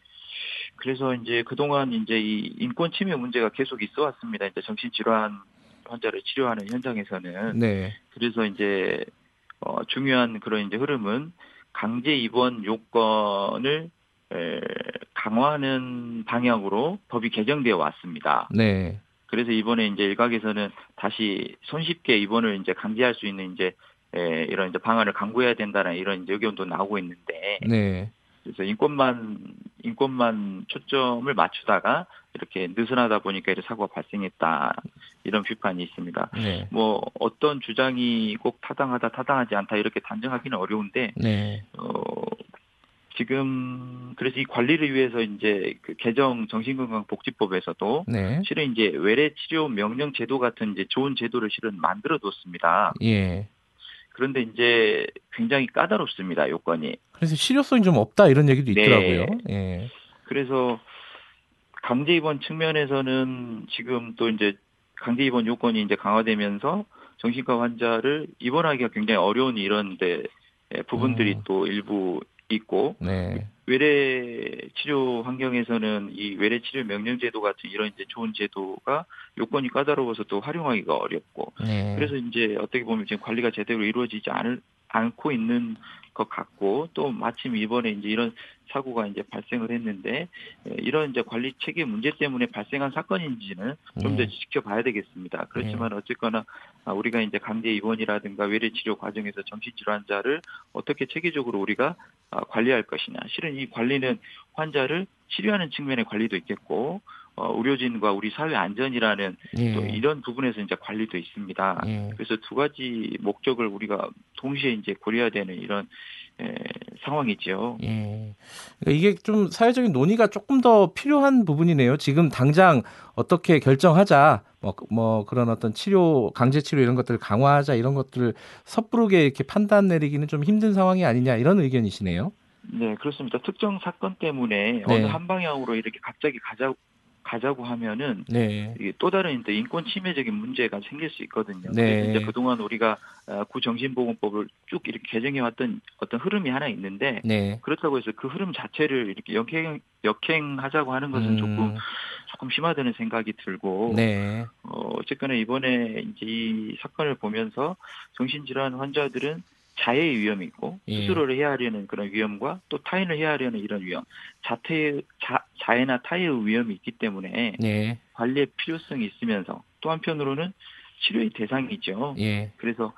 Speaker 5: 그래서 이제 그동안 이제 이 인권 침해 문제가 계속 있어 왔습니다. 이제 정신질환 환자를 치료하는 현장에서는.
Speaker 2: 네,
Speaker 5: 그래서 이제 어, 중요한 그런 이제 흐름은 강제 입원 요건을 에, 강화하는 방향으로 법이 개정되어 왔습니다.
Speaker 2: 네,
Speaker 5: 그래서 이번에 이제 일각에서는 다시 손쉽게 입원을 이제 강제할 수 있는 이제 에, 이런 이제 방안을 강구해야 된다는 이런 이제 의견도 나오고 있는데
Speaker 2: 네,
Speaker 5: 그래서 인권만 인권만 초점을 맞추다가 이렇게 느슨하다 보니까 이런 사고가 발생했다 이런 비판이 있습니다.
Speaker 2: 네,
Speaker 5: 뭐 어떤 주장이 꼭 타당하다 타당하지 않다 이렇게 단정하기는 어려운데
Speaker 2: 네,
Speaker 5: 어 지금 그래서 이 관리를 위해서 이제 그 개정 정신건강복지법에서도
Speaker 2: 네,
Speaker 5: 실은 이제 외래 치료 명령 제도 같은 이제 좋은 제도를 실은 만들어 뒀습니다.
Speaker 2: 예.
Speaker 5: 그런데 이제 굉장히 까다롭습니다 요건이.
Speaker 2: 그래서 실효성이 좀 없다 이런 얘기도
Speaker 5: 네.
Speaker 2: 있더라고요. 예,
Speaker 5: 그래서 강제 입원 측면에서는 지금 또 이제 강제 입원 요건이 이제 강화되면서 정신과 환자를 입원하기가 굉장히 어려운 이런 데 부분들이
Speaker 2: 음.
Speaker 5: 또 일부 있고
Speaker 2: 네,
Speaker 5: 외래 치료 환경에서는 이 외래 치료 명령 제도 같은 이런 이제 좋은 제도가 요건이 까다로워서 또 활용하기가 어렵고
Speaker 2: 네,
Speaker 5: 그래서 이제 어떻게 보면 지금 관리가 제대로 이루어지지 않을 않고 있는 것 같고 또 마침 이번에 이제 이런 사고가 이제 발생을 했는데 에, 이런 이제 관리 체계 문제 때문에 발생한 사건인지는 좀더
Speaker 2: 네.
Speaker 5: 지켜봐야 되겠습니다. 그렇지만 어쨌거나 아, 우리가 이제 강제 입원이라든가 외래 치료 과정에서 정신질환자를 어떻게 체계적으로 우리가 아, 관리할 것이냐. 실은 이 관리는 환자를 치료하는 측면의 관리도 있겠고 어, 의료진과 우리 사회 안전이라는
Speaker 2: 예,
Speaker 5: 또 이런 부분에서 이제 관리도 있습니다.
Speaker 2: 예.
Speaker 5: 그래서 두 가지 목적을 우리가 동시에 이제 고려해야 되는 이런 에, 상황이죠.
Speaker 2: 예. 그러니까 이게 좀 사회적인 논의가 조금 더 필요한 부분이네요. 지금 당장 어떻게 결정하자, 뭐, 뭐 그런 어떤 치료, 강제 치료 이런 것들을 강화하자 이런 것들을 섣부르게 이렇게 판단 내리기는 좀 힘든 상황이 아니냐 이런 의견이시네요.
Speaker 5: 네, 그렇습니다. 특정 사건 때문에 어느
Speaker 2: 네.
Speaker 5: 한 방향으로 이렇게 갑자기 가자 가자고 하면은
Speaker 2: 네,
Speaker 5: 이게 또 다른 이제 인권 침해적인 문제가 생길 수 있거든요.
Speaker 2: 네.
Speaker 5: 이제 그동안 우리가 어, 구정신보건법을 쭉 이렇게 개정해 왔던 어떤 흐름이 하나 있는데
Speaker 2: 네.
Speaker 5: 그렇다고 해서 그 흐름 자체를 이렇게 역행 역행하자고 하는 것은
Speaker 2: 음,
Speaker 5: 조금 조금 심하다는 생각이 들고
Speaker 2: 네,
Speaker 5: 어, 어쨌거나 이번에 이제 이 사건을 보면서 정신질환 환자들은 자해의 위험이 있고
Speaker 2: 예.
Speaker 5: 스스로를 해하려는 그런 위험과 또 타인을 해하려는 이런 위험, 자태 자, 자해나 타해의 위험이 있기 때문에
Speaker 2: 네,
Speaker 5: 관리의 필요성이 있으면서 또 한편으로는 치료의 대상이죠.
Speaker 2: 예,
Speaker 5: 그래서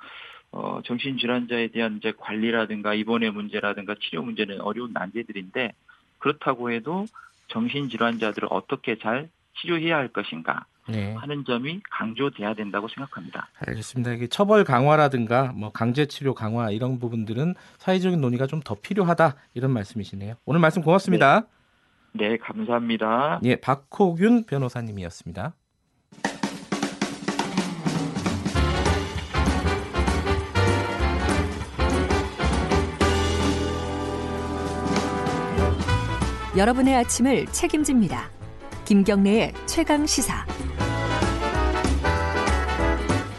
Speaker 5: 어, 정신질환자에 대한 이제 관리라든가 입원의 문제라든가 치료 문제는 어려운 난제들인데 그렇다고 해도 정신질환자들을 어떻게 잘 치료해야 할 것인가
Speaker 2: 네.
Speaker 5: 하는 점이 강조돼야 된다고 생각합니다.
Speaker 2: 알겠습니다. 이게 처벌 강화라든가 뭐 강제 치료 강화 이런 부분들은 사회적인 논의가 좀 더 필요하다 이런 말씀이시네요. 오늘 말씀 고맙습니다.
Speaker 5: 네, 감사합니다.
Speaker 2: 예, 박호균 변호사님이었습니다.
Speaker 6: 여러분의 아침을 책임집니다. 김경래의 최강 시사.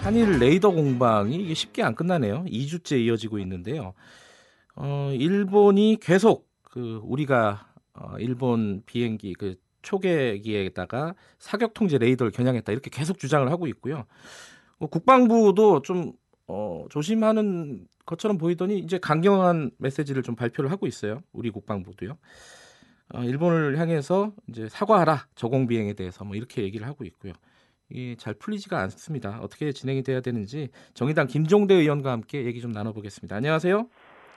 Speaker 2: 한일 레이더 공방이 이게 쉽게 안 끝나네요. 2주째 이어지고 있는데요. 어, 일본이 계속 그 우리가 어, 일본 비행기 그 초계기에다가 사격 통제 레이더를 겨냥했다 이렇게 계속 주장을 하고 있고요. 뭐 국방부도 좀 어, 조심하는 것처럼 보이더니 이제 강경한 메시지를 좀 발표를 하고 있어요. 우리 국방부도요. 어, 일본을 향해서 이제 사과하라 저공 비행에 대해서 뭐 이렇게 얘기를 하고 있고요. 이게 잘 풀리지가 않습니다. 어떻게 진행이 돼야 되는지 정의당 김종대 의원과 함께 얘기 좀 나눠보겠습니다. 안녕하세요.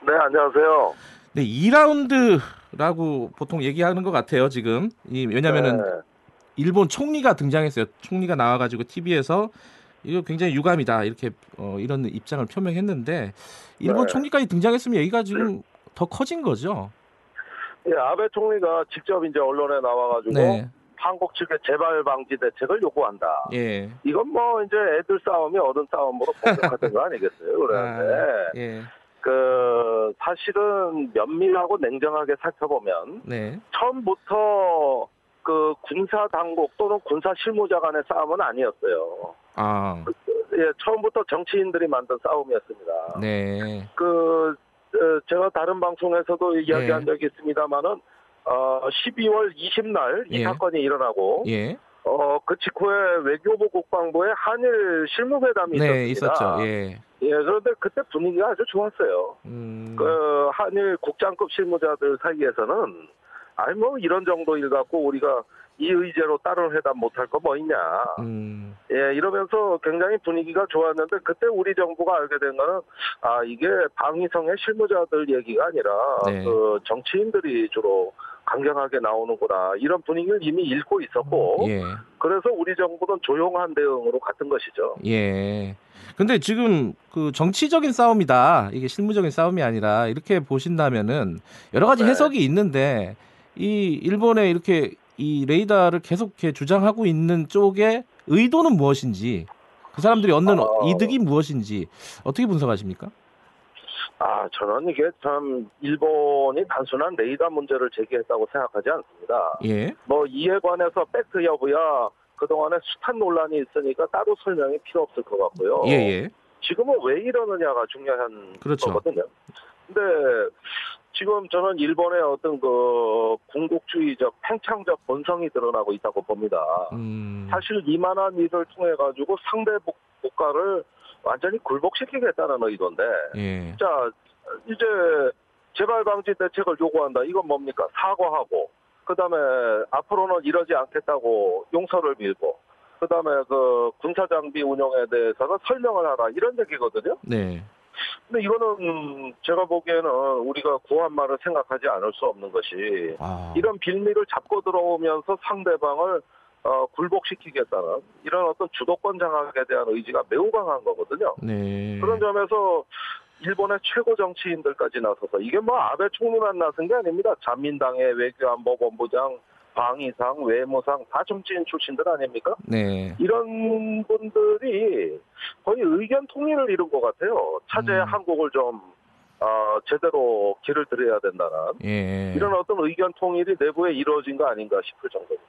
Speaker 7: 네, 안녕하세요.
Speaker 2: 네, 2라운드라고 보통 얘기하는 것 같아요, 지금. 이, 왜냐면은
Speaker 7: 네,
Speaker 2: 일본 총리가 등장했어요. 총리가 나와가지고 TV에서 이거 굉장히 유감이다. 이렇게 어, 이런 입장을 표명했는데 일본
Speaker 7: 네.
Speaker 2: 총리까지 등장했으면 얘기가 지금 더 커진 거죠.
Speaker 7: 예, 아베 총리가 직접 이제 언론에 나와가지고
Speaker 2: 네.
Speaker 7: 한국 측의 재발 방지 대책을 요구한다.
Speaker 2: 예.
Speaker 7: 이건 뭐 이제 애들 싸움이 어른 싸움으로 본격화된 거 아니겠어요? 그런데
Speaker 2: 예.
Speaker 7: 그 사실은 면밀하고 냉정하게 살펴보면
Speaker 2: 네.
Speaker 7: 처음부터 그 군사 당국 또는 군사 실무자 간의 싸움은 아니었어요.
Speaker 2: 아.
Speaker 7: 예, 처음부터 정치인들이 만든 싸움이었습니다.
Speaker 2: 네.
Speaker 7: 그 어, 제가 다른 방송에서도 이야기한
Speaker 2: 예.
Speaker 7: 적이 있습니다만은 어 12월 20날 이
Speaker 2: 예.
Speaker 7: 사건이 일어나고
Speaker 2: 예.
Speaker 7: 어 그 직후에 외교부 국방부의 한일 실무회담이
Speaker 2: 네,
Speaker 7: 있었습니다.
Speaker 2: 있었죠. 예.
Speaker 7: 예, 그런데 그때 분위기가 아주 좋았어요.
Speaker 2: 음.
Speaker 7: 그 한일 국장급 실무자들 사이에서는 아니 뭐 이런 정도 일 갖고 우리가 이 의제로 다른 회담 못할 거 뭐 있냐.
Speaker 2: 음.
Speaker 7: 예, 이러면서 굉장히 분위기가 좋았는데 그때 우리 정부가 알게 된 거는 아 이게 방위성의 실무자들 얘기가 아니라
Speaker 2: 네.
Speaker 7: 그 정치인들이 주로 강경하게 나오는구나 이런 분위기를 이미 읽고 있었고
Speaker 2: 예.
Speaker 7: 그래서 우리 정부는 조용한 대응으로 갔던 것이죠.
Speaker 2: 예. 근데 지금 그 정치적인 싸움이다. 이게 실무적인 싸움이 아니라 이렇게 보신다면은 여러 가지
Speaker 7: 네.
Speaker 2: 해석이 있는데 이 일본에 이렇게 이 레이더를 계속 이렇게 주장하고 있는 쪽의 의도는 무엇인지 그 사람들이 얻는
Speaker 7: 어.
Speaker 2: 이득이 무엇인지 어떻게 분석하십니까?
Speaker 7: 아 저는 이게 참 일본이 단순한 레이더 문제를 제기했다고 생각하지 않습니다.
Speaker 2: 예.
Speaker 7: 뭐 이에 관해서 팩트 여부야 그동안에 숱한 논란이 있으니까 따로 설명이 필요 없을 것 같고요.
Speaker 2: 예, 예.
Speaker 7: 지금은 왜 이러느냐가 중요한
Speaker 2: 그렇죠.
Speaker 7: 거거든요. 근데 지금 저는 일본의 어떤 그 군국주의적 팽창적 본성이 드러나고 있다고 봅니다.
Speaker 2: 음.
Speaker 7: 사실 이만한 일을 통해 가지고 상대 국- 국가를 완전히 굴복시키겠다는 의도인데,
Speaker 2: 예.
Speaker 7: 자 이제 재발 방지 대책을 요구한다. 이건 뭡니까? 사과하고, 그 다음에 앞으로는 이러지 않겠다고 용서를 빌고, 그 다음에 그 군사 장비 운용에 대해서는 설명을 하라 이런 얘기거든요.
Speaker 2: 네.
Speaker 7: 근데 이거는 제가 보기에는 우리가 구한 말을 생각하지 않을 수 없는 것이
Speaker 2: 아.
Speaker 7: 이런 빌미를 잡고 들어오면서 상대방을 어, 굴복시키겠다는 이런 어떤 주도권 장악에 대한 의지가 매우 강한 거거든요.
Speaker 2: 네.
Speaker 7: 그런 점에서 일본의 최고 정치인들까지 나서서 이게 뭐 아베 총리만 나선 게 아닙니다. 자민당의 외교안보본부장, 방위상, 외무상 다 정치인 출신들 아닙니까?
Speaker 2: 네.
Speaker 7: 이런 분들이 거의 의견 통일을 이룬 것 같아요. 차제
Speaker 2: 음.
Speaker 7: 한국을 좀 어, 제대로 길을 들여야 된다는
Speaker 2: 예.
Speaker 7: 이런 어떤 의견 통일이 내부에 이루어진 거 아닌가 싶을 정도입니다.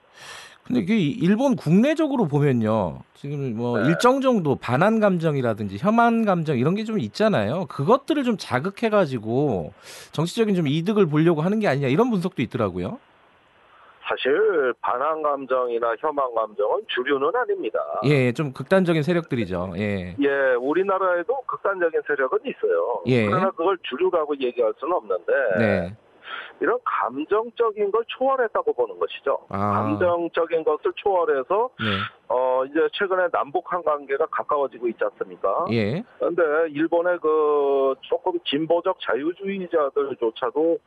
Speaker 2: 근데 이게 일본 국내적으로 보면요. 지금 뭐
Speaker 7: 네.
Speaker 2: 일정 정도 반한 감정이라든지 혐한 감정 이런 게 좀 있잖아요. 그것들을 좀 자극해 가지고 정치적인 좀 이득을 보려고 하는 게 아니냐 이런 분석도 있더라고요.
Speaker 7: 사실 반항 감정이나 혐한 감정은 주류는 아닙니다.
Speaker 2: 예, 좀 극단적인 세력들이죠. 예.
Speaker 7: 예, 우리나라에도 극단적인 세력은 있어요.
Speaker 2: 예.
Speaker 7: 그러나 그걸 주류라고 얘기할 수는 없는데
Speaker 2: 네.
Speaker 7: 이런 감정적인 걸 초월했다고 보는 것이죠.
Speaker 2: 아.
Speaker 7: 감정적인 것을 초월해서
Speaker 2: 네.
Speaker 7: 어 이제 최근에 남북한 관계가 가까워지고 있지 않습니까?
Speaker 2: 예.
Speaker 7: 그런데 일본의 그 조금 진보적 자유주의자들조차도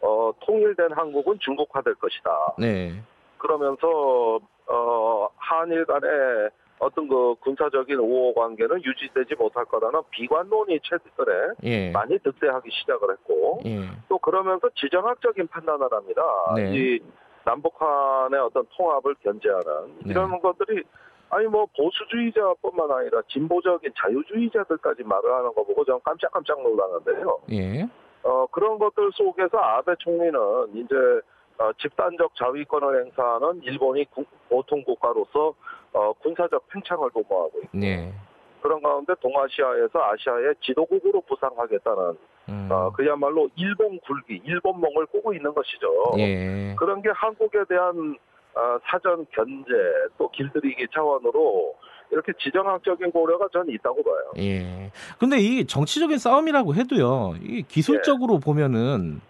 Speaker 7: 어 통일된 한국은 중국화될 것이다.
Speaker 2: 네.
Speaker 7: 그러면서 어 한일 간의 어떤 그 군사적인 우호 관계는 유지되지 못할 거라는 비관론이 최근에
Speaker 2: 예.
Speaker 7: 많이 득세하기 시작을 했고
Speaker 2: 예.
Speaker 7: 또 그러면서 지정학적인 판단을 합니다.
Speaker 2: 네.
Speaker 7: 이 남북한의 어떤 통합을 견제하는
Speaker 2: 네.
Speaker 7: 이런 것들이 아니 뭐 보수주의자뿐만 아니라 진보적인 자유주의자들까지 말을 하는 거 보고 저는 깜짝깜짝 놀라는데요.
Speaker 2: 예.
Speaker 7: 어, 그런 것들 속에서 아베 총리는 이제 어, 집단적 자위권을 행사하는 일본이 구- 보통 국가로서 어, 군사적 팽창을 도모하고 있고
Speaker 2: 예.
Speaker 7: 그런 가운데 동아시아에서 아시아의 지도국으로 부상하겠다는
Speaker 2: 음.
Speaker 7: 어, 그야말로 일본 굴기, 일본몽을 꾸고 있는 것이죠.
Speaker 2: 예.
Speaker 7: 그런 게 한국에 대한 어, 사전 견제 또 길들이기 차원으로 이렇게 지정학적인 고려가 저는 있다고 봐요.
Speaker 2: 예. 근데 이 정치적인 싸움이라고 해도요. 이 기술적으로 보면은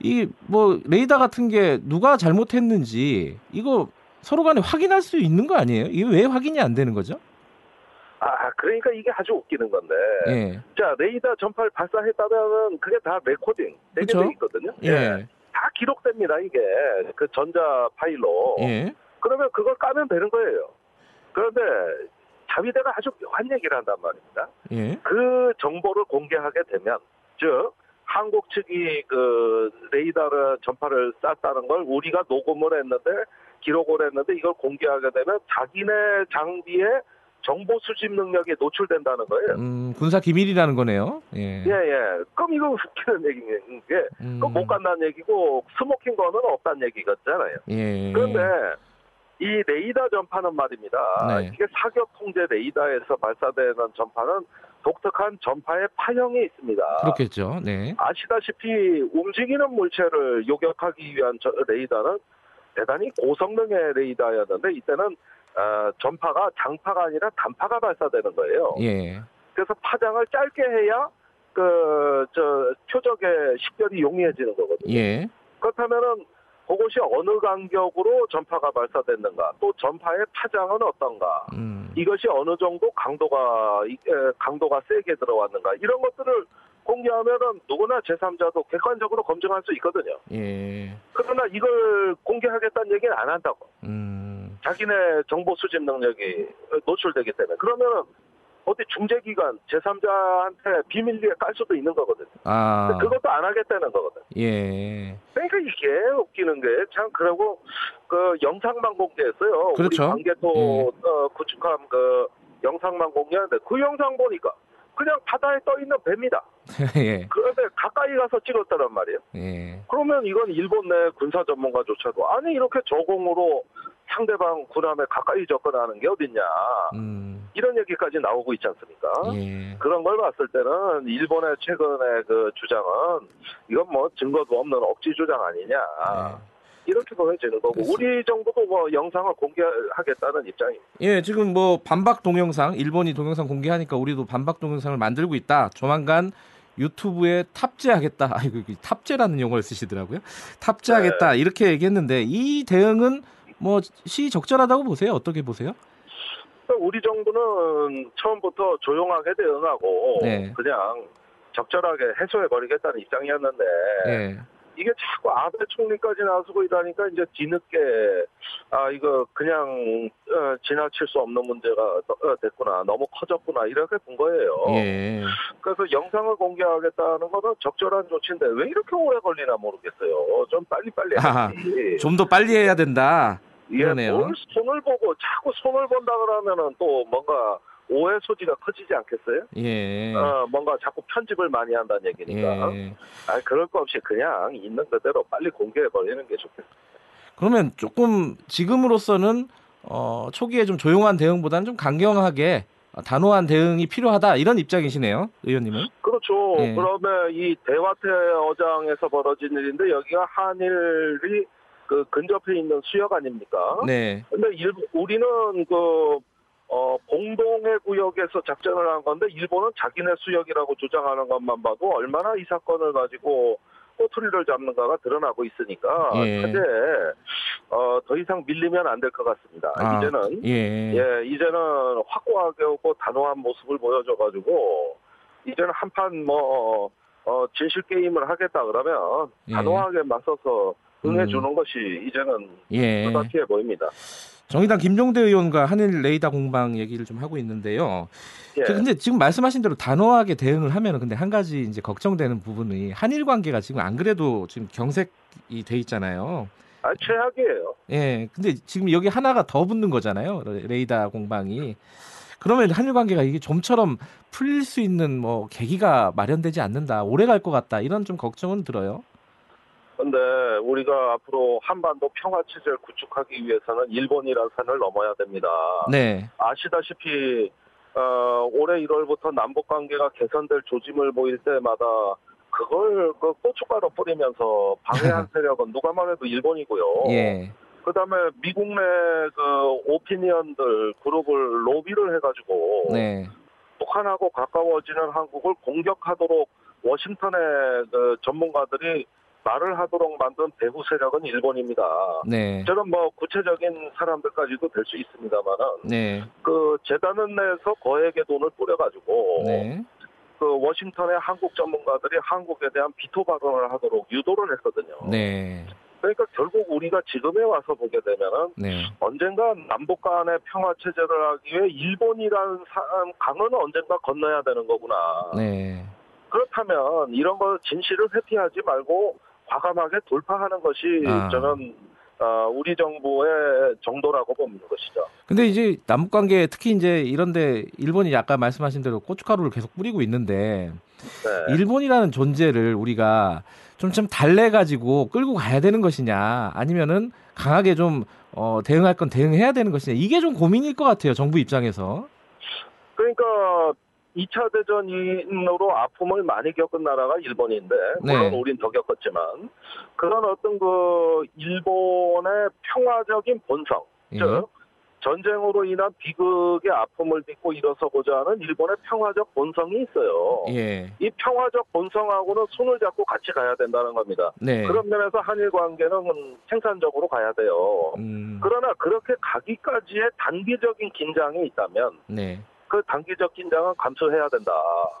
Speaker 2: 이 뭐 레이더 같은 게 누가 잘못했는지 이거 서로 간에 확인할 수 있는 거 아니에요? 이게 왜 확인이 안 되는 거죠?
Speaker 7: 아, 그러니까 이게 아주 웃기는 건데.
Speaker 2: 예.
Speaker 7: 자, 레이더 전파를 발사했다면 그게 다 recording 되게 있거든요.
Speaker 2: 예.
Speaker 7: 다 기록됩니다, 이게. 그 전자 파일로.
Speaker 2: 예.
Speaker 7: 그러면 그걸 까면 되는 거예요. 그런데 자위대가 아주 묘한 얘기를 한단 말입니다.
Speaker 2: 예.
Speaker 7: 그 정보를 공개하게 되면, 즉, 한국 측이 그 레이더를 전파를 쐈다는 걸 우리가 녹음을 했는데, 기록을 했는데 이걸 공개하게 되면 자기네 장비에 정보 수집 능력이 노출된다는 거예요.
Speaker 2: 음, 군사 기밀이라는 거네요. 예.
Speaker 7: 예, 예. 그럼 이거 웃기는 얘기인 게,
Speaker 2: 음.
Speaker 7: 그건 못 깐다는 얘기고, smoking gun은 없다는 얘기겠잖아요.
Speaker 2: 예.
Speaker 7: 그런데, 이 레이더 전파는 말입니다.
Speaker 2: 네.
Speaker 7: 이게 사격 통제 레이더에서 발사되는 전파는 독특한 전파의 파형이 있습니다.
Speaker 2: 그렇겠죠. 네.
Speaker 7: 아시다시피 움직이는 물체를 요격하기 위한 저 레이더는 대단히 고성능의 레이더였는데 이때는 어, 전파가 장파가 아니라 단파가 발사되는 거예요.
Speaker 2: 예.
Speaker 7: 그래서 파장을 짧게 해야 그 저 표적의 식별이 용이해지는 거거든요.
Speaker 2: 예.
Speaker 7: 그렇다면은 그것이 어느 간격으로 전파가 발사됐는가, 또 전파의 파장은 어떤가,
Speaker 2: 음.
Speaker 7: 이것이 어느 정도 강도가 강도가 세게 들어왔는가 이런 것들을 공개하면은 누구나 제3자도 객관적으로 검증할 수 있거든요.
Speaker 2: 예.
Speaker 7: 그러나 이걸 공개하겠다는 얘기는 안 한다고.
Speaker 2: 음.
Speaker 7: 자기네 정보 수집 능력이 노출되기 때문에 그러면은 어디 중재기관 제3자한테 비밀리에 깔 수도 있는 거거든요.
Speaker 2: 아.
Speaker 7: 그것도 안 하겠다는 거거든.
Speaker 2: 예.
Speaker 7: 그러니까 이게 웃기는 게 참 그러고 그 영상만 공개했어요.
Speaker 2: 그렇죠.
Speaker 7: 우리 관계도
Speaker 2: 예.
Speaker 7: 어, 구축함 그 영상만 공개하는데 그 영상 보니까 그냥 바다에 떠 있는 뱀이다.
Speaker 2: 예.
Speaker 7: 그런데 가까이 가서 찍었다란 말이에요.
Speaker 2: 예.
Speaker 7: 그러면 이건 일본 내 군사 전문가조차도 아니 이렇게 저공으로 상대방 군함에 가까이 접근하는 게 어딨냐
Speaker 2: 음.
Speaker 7: 이런 얘기까지 나오고 있지 않습니까?
Speaker 2: 예.
Speaker 7: 그런 걸 봤을 때는 일본의 최근의 그 주장은 이건 뭐 증거도 없는 억지 주장 아니냐
Speaker 2: 네.
Speaker 7: 이렇게 보여지는 거고
Speaker 2: 그렇습니다.
Speaker 7: 우리 정부도 뭐 영상을 공개하겠다는 입장입니다.
Speaker 2: 예, 지금 뭐 반박 동영상, 일본이 동영상 공개하니까 우리도 반박 동영상을 만들고 있다. 조만간 유튜브에 탑재하겠다. 아이고, 탑재라는 용어를 쓰시더라고요. 탑재하겠다.
Speaker 7: 네.
Speaker 2: 이렇게 얘기했는데 이 대응은 뭐 시적절하다고 보세요? 어떻게 보세요?
Speaker 7: 우리 정부는 처음부터 조용하게 대응하고
Speaker 2: 네.
Speaker 7: 그냥 적절하게 해소해 버리겠다는 입장이었는데
Speaker 2: 예.
Speaker 7: 이게 자꾸 아베 총리까지 나서고 이러니까 이제 뒤늦게 아 이거 그냥 어, 지나칠 수 없는 문제가 어, 됐구나 너무 커졌구나 이렇게 본 거예요.
Speaker 2: 예.
Speaker 7: 그래서 영상을 공개하겠다는 거는 적절한 조치인데 왜 이렇게 오래 걸리나 모르겠어요. 좀 빨리 빨리
Speaker 2: 아하,
Speaker 7: 하지.
Speaker 2: 좀더 빨리 해야 된다.
Speaker 7: 예,
Speaker 2: 그러네요.
Speaker 7: 뭘 손을 보고 자꾸 손을 본다 그러면은 또 뭔가 오해 소지가 커지지 않겠어요?
Speaker 2: 예.
Speaker 7: 어, 뭔가 자꾸 편집을 많이 한다는 얘기니까.
Speaker 2: 예.
Speaker 7: 아, 그럴 거 없이 그냥 있는 그대로 빨리 공개해 버리는 게 좋겠어요.
Speaker 2: 그러면 조금 지금으로서는 어, 초기에 좀 조용한 대응보다는 좀 강경하게 어, 단호한 대응이 필요하다 이런 입장이시네요, 의원님은.
Speaker 7: 그렇죠.
Speaker 2: 예.
Speaker 7: 그러면 이 대화태 어장에서 벌어진 일인데 여기가 한일이 그 근접해 있는 수역 아닙니까?
Speaker 2: 네.
Speaker 7: 근데 일, 우리는 그 어, 공동의 구역에서 작전을 한 건데 일본은 자기네 수역이라고 주장하는 것만 봐도 얼마나 이 사건을 가지고 꼬투리를 잡는가가 드러나고 있으니까
Speaker 2: 예.
Speaker 7: 현재 어, 더 이상 밀리면 안 될 것 같습니다.
Speaker 2: 아,
Speaker 7: 이제는
Speaker 2: 예.
Speaker 7: 예, 이제는 확고하게 오고 단호한 모습을 보여줘가지고 이제는 한판 뭐 어, 진실 게임을 하겠다 그러면
Speaker 2: 예.
Speaker 7: 단호하게 맞서서 응해 주는 것이 이제는
Speaker 2: 예.
Speaker 7: 부탁해 보입니다.
Speaker 2: 정의당 김종대 의원과 한일 레이더 공방 얘기를 좀 하고 있는데요.
Speaker 7: 예.
Speaker 2: 그 근데 지금 말씀하신 대로 단호하게 대응을 하면은 근데 한 가지 이제 걱정되는 부분이 한일 관계가 지금 안 그래도 지금 경색이 돼 있잖아요.
Speaker 7: 아, 최악이에요.
Speaker 2: 예. 근데 지금 여기 하나가 더 붙는 거잖아요. 레이더 공방이. 그러면 한일 관계가 이게 좀처럼 풀릴 수 있는 뭐 계기가 마련되지 않는다. 오래 갈 것 같다. 이런 좀 걱정은 들어요.
Speaker 7: 근데 우리가 앞으로 한반도 평화 체제를 구축하기 위해서는 일본이라는 산을 넘어야 됩니다.
Speaker 2: 네.
Speaker 7: 아시다시피 어, 올해 1월부터 남북 관계가 개선될 조짐을 보일 때마다 그걸 그 고춧가루 뿌리면서 방해한 세력은 누가 말해도 일본이고요.
Speaker 2: 예.
Speaker 7: 그다음에 미국 내 그 오피니언들 그룹을 로비를 해가지고
Speaker 2: 네.
Speaker 7: 북한하고 가까워지는 한국을 공격하도록 워싱턴의 그 전문가들이 말을 하도록 만든 배후 세력은 일본입니다.
Speaker 2: 네.
Speaker 7: 저는 뭐 구체적인 사람들까지도 될 수 있습니다만은
Speaker 2: 네.
Speaker 7: 그 재단을 내서 거액의 돈을 뿌려가지고
Speaker 2: 네.
Speaker 7: 그 워싱턴의 한국 전문가들이 한국에 대한 비토 발언을 하도록 유도를 했거든요.
Speaker 2: 네.
Speaker 7: 그러니까 결국 우리가 지금에 와서 보게 되면은
Speaker 2: 네.
Speaker 7: 언젠가 남북 간의 평화 체제를 하기 위해 일본이라는 사- 강은 언젠가 건너야 되는 거구나.
Speaker 2: 네.
Speaker 7: 그렇다면 이런 거 진실을 회피하지 말고 과감하게 돌파하는 것이
Speaker 2: 아.
Speaker 7: 저는 어, 우리 정부의 정도라고 보는 것이죠.
Speaker 2: 근데 이제 남북 관계 특히 이제 이런데 일본이 아까 말씀하신 대로 고춧가루를 계속 뿌리고 있는데
Speaker 7: 네.
Speaker 2: 일본이라는 존재를 우리가 좀 좀 달래 가지고 끌고 가야 되는 것이냐 아니면은 강하게 좀 어, 대응할 건 대응해야 되는 것이냐 이게 좀 고민일 것 같아요 정부 입장에서
Speaker 7: 그러니까 2차 대전 이후로 아픔을 많이 겪은 나라가 일본인데 물론
Speaker 2: 네.
Speaker 7: 우린 더 겪었지만 그런 어떤 그 일본의 평화적인 본성
Speaker 2: 예.
Speaker 7: 즉 전쟁으로 인한 비극의 아픔을 딛고 일어서고자 하는 일본의 평화적 본성이 있어요.
Speaker 2: 예.
Speaker 7: 이 평화적 본성하고는 손을 잡고 같이 가야 된다는 겁니다.
Speaker 2: 네.
Speaker 7: 그런 면에서 한일 관계는 생산적으로 가야 돼요.
Speaker 2: 음,
Speaker 7: 그러나 그렇게 가기까지의 단기적인 긴장이 있다면
Speaker 2: 네.
Speaker 7: 그 단기적 긴장은 감수해야 된다.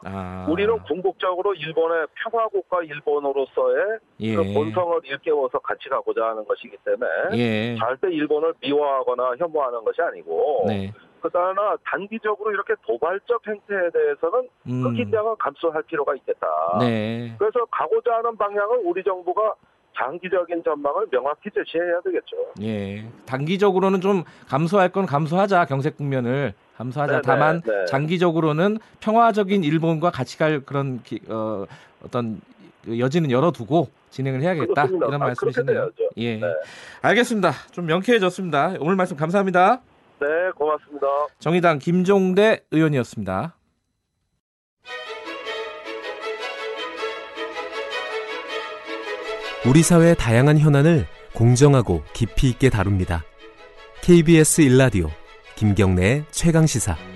Speaker 2: 아.
Speaker 7: 우리는 궁극적으로 일본의 평화국가 일본으로서의
Speaker 2: 예.
Speaker 7: 그 본성을 일깨워서 같이 가고자 하는 것이기 때문에
Speaker 2: 예.
Speaker 7: 절대 일본을 미워하거나 혐오하는 것이 아니고
Speaker 2: 네.
Speaker 7: 그러나 단기적으로 이렇게 도발적 행태에 대해서는 그
Speaker 2: 음.
Speaker 7: 긴장은 감수할 필요가 있겠다.
Speaker 2: 네.
Speaker 7: 그래서 가고자 하는 방향을 우리 정부가 장기적인 전망을 명확히 제시해야 되겠죠.
Speaker 2: 예. 단기적으로는 좀 감수할 건 감수하자 경색 국면을 감수하자.
Speaker 7: 네네,
Speaker 2: 다만
Speaker 7: 네.
Speaker 2: 장기적으로는 평화적인 일본과 같이 갈 그런 기- 어, 어떤 그 여지는 열어두고 진행을 해야겠다
Speaker 7: 그렇습니다.
Speaker 2: 이런
Speaker 7: 아,
Speaker 2: 말씀이시네요. 예.
Speaker 7: 네.
Speaker 2: 알겠습니다. 좀 명쾌해졌습니다. 오늘 말씀 감사합니다.
Speaker 7: 네, 고맙습니다.
Speaker 2: 정의당 김종대 의원이었습니다.
Speaker 4: 우리 사회의 다양한 현안을 공정하고 깊이 있게 다룹니다. KBS 일라디오 김경래의 최강 시사.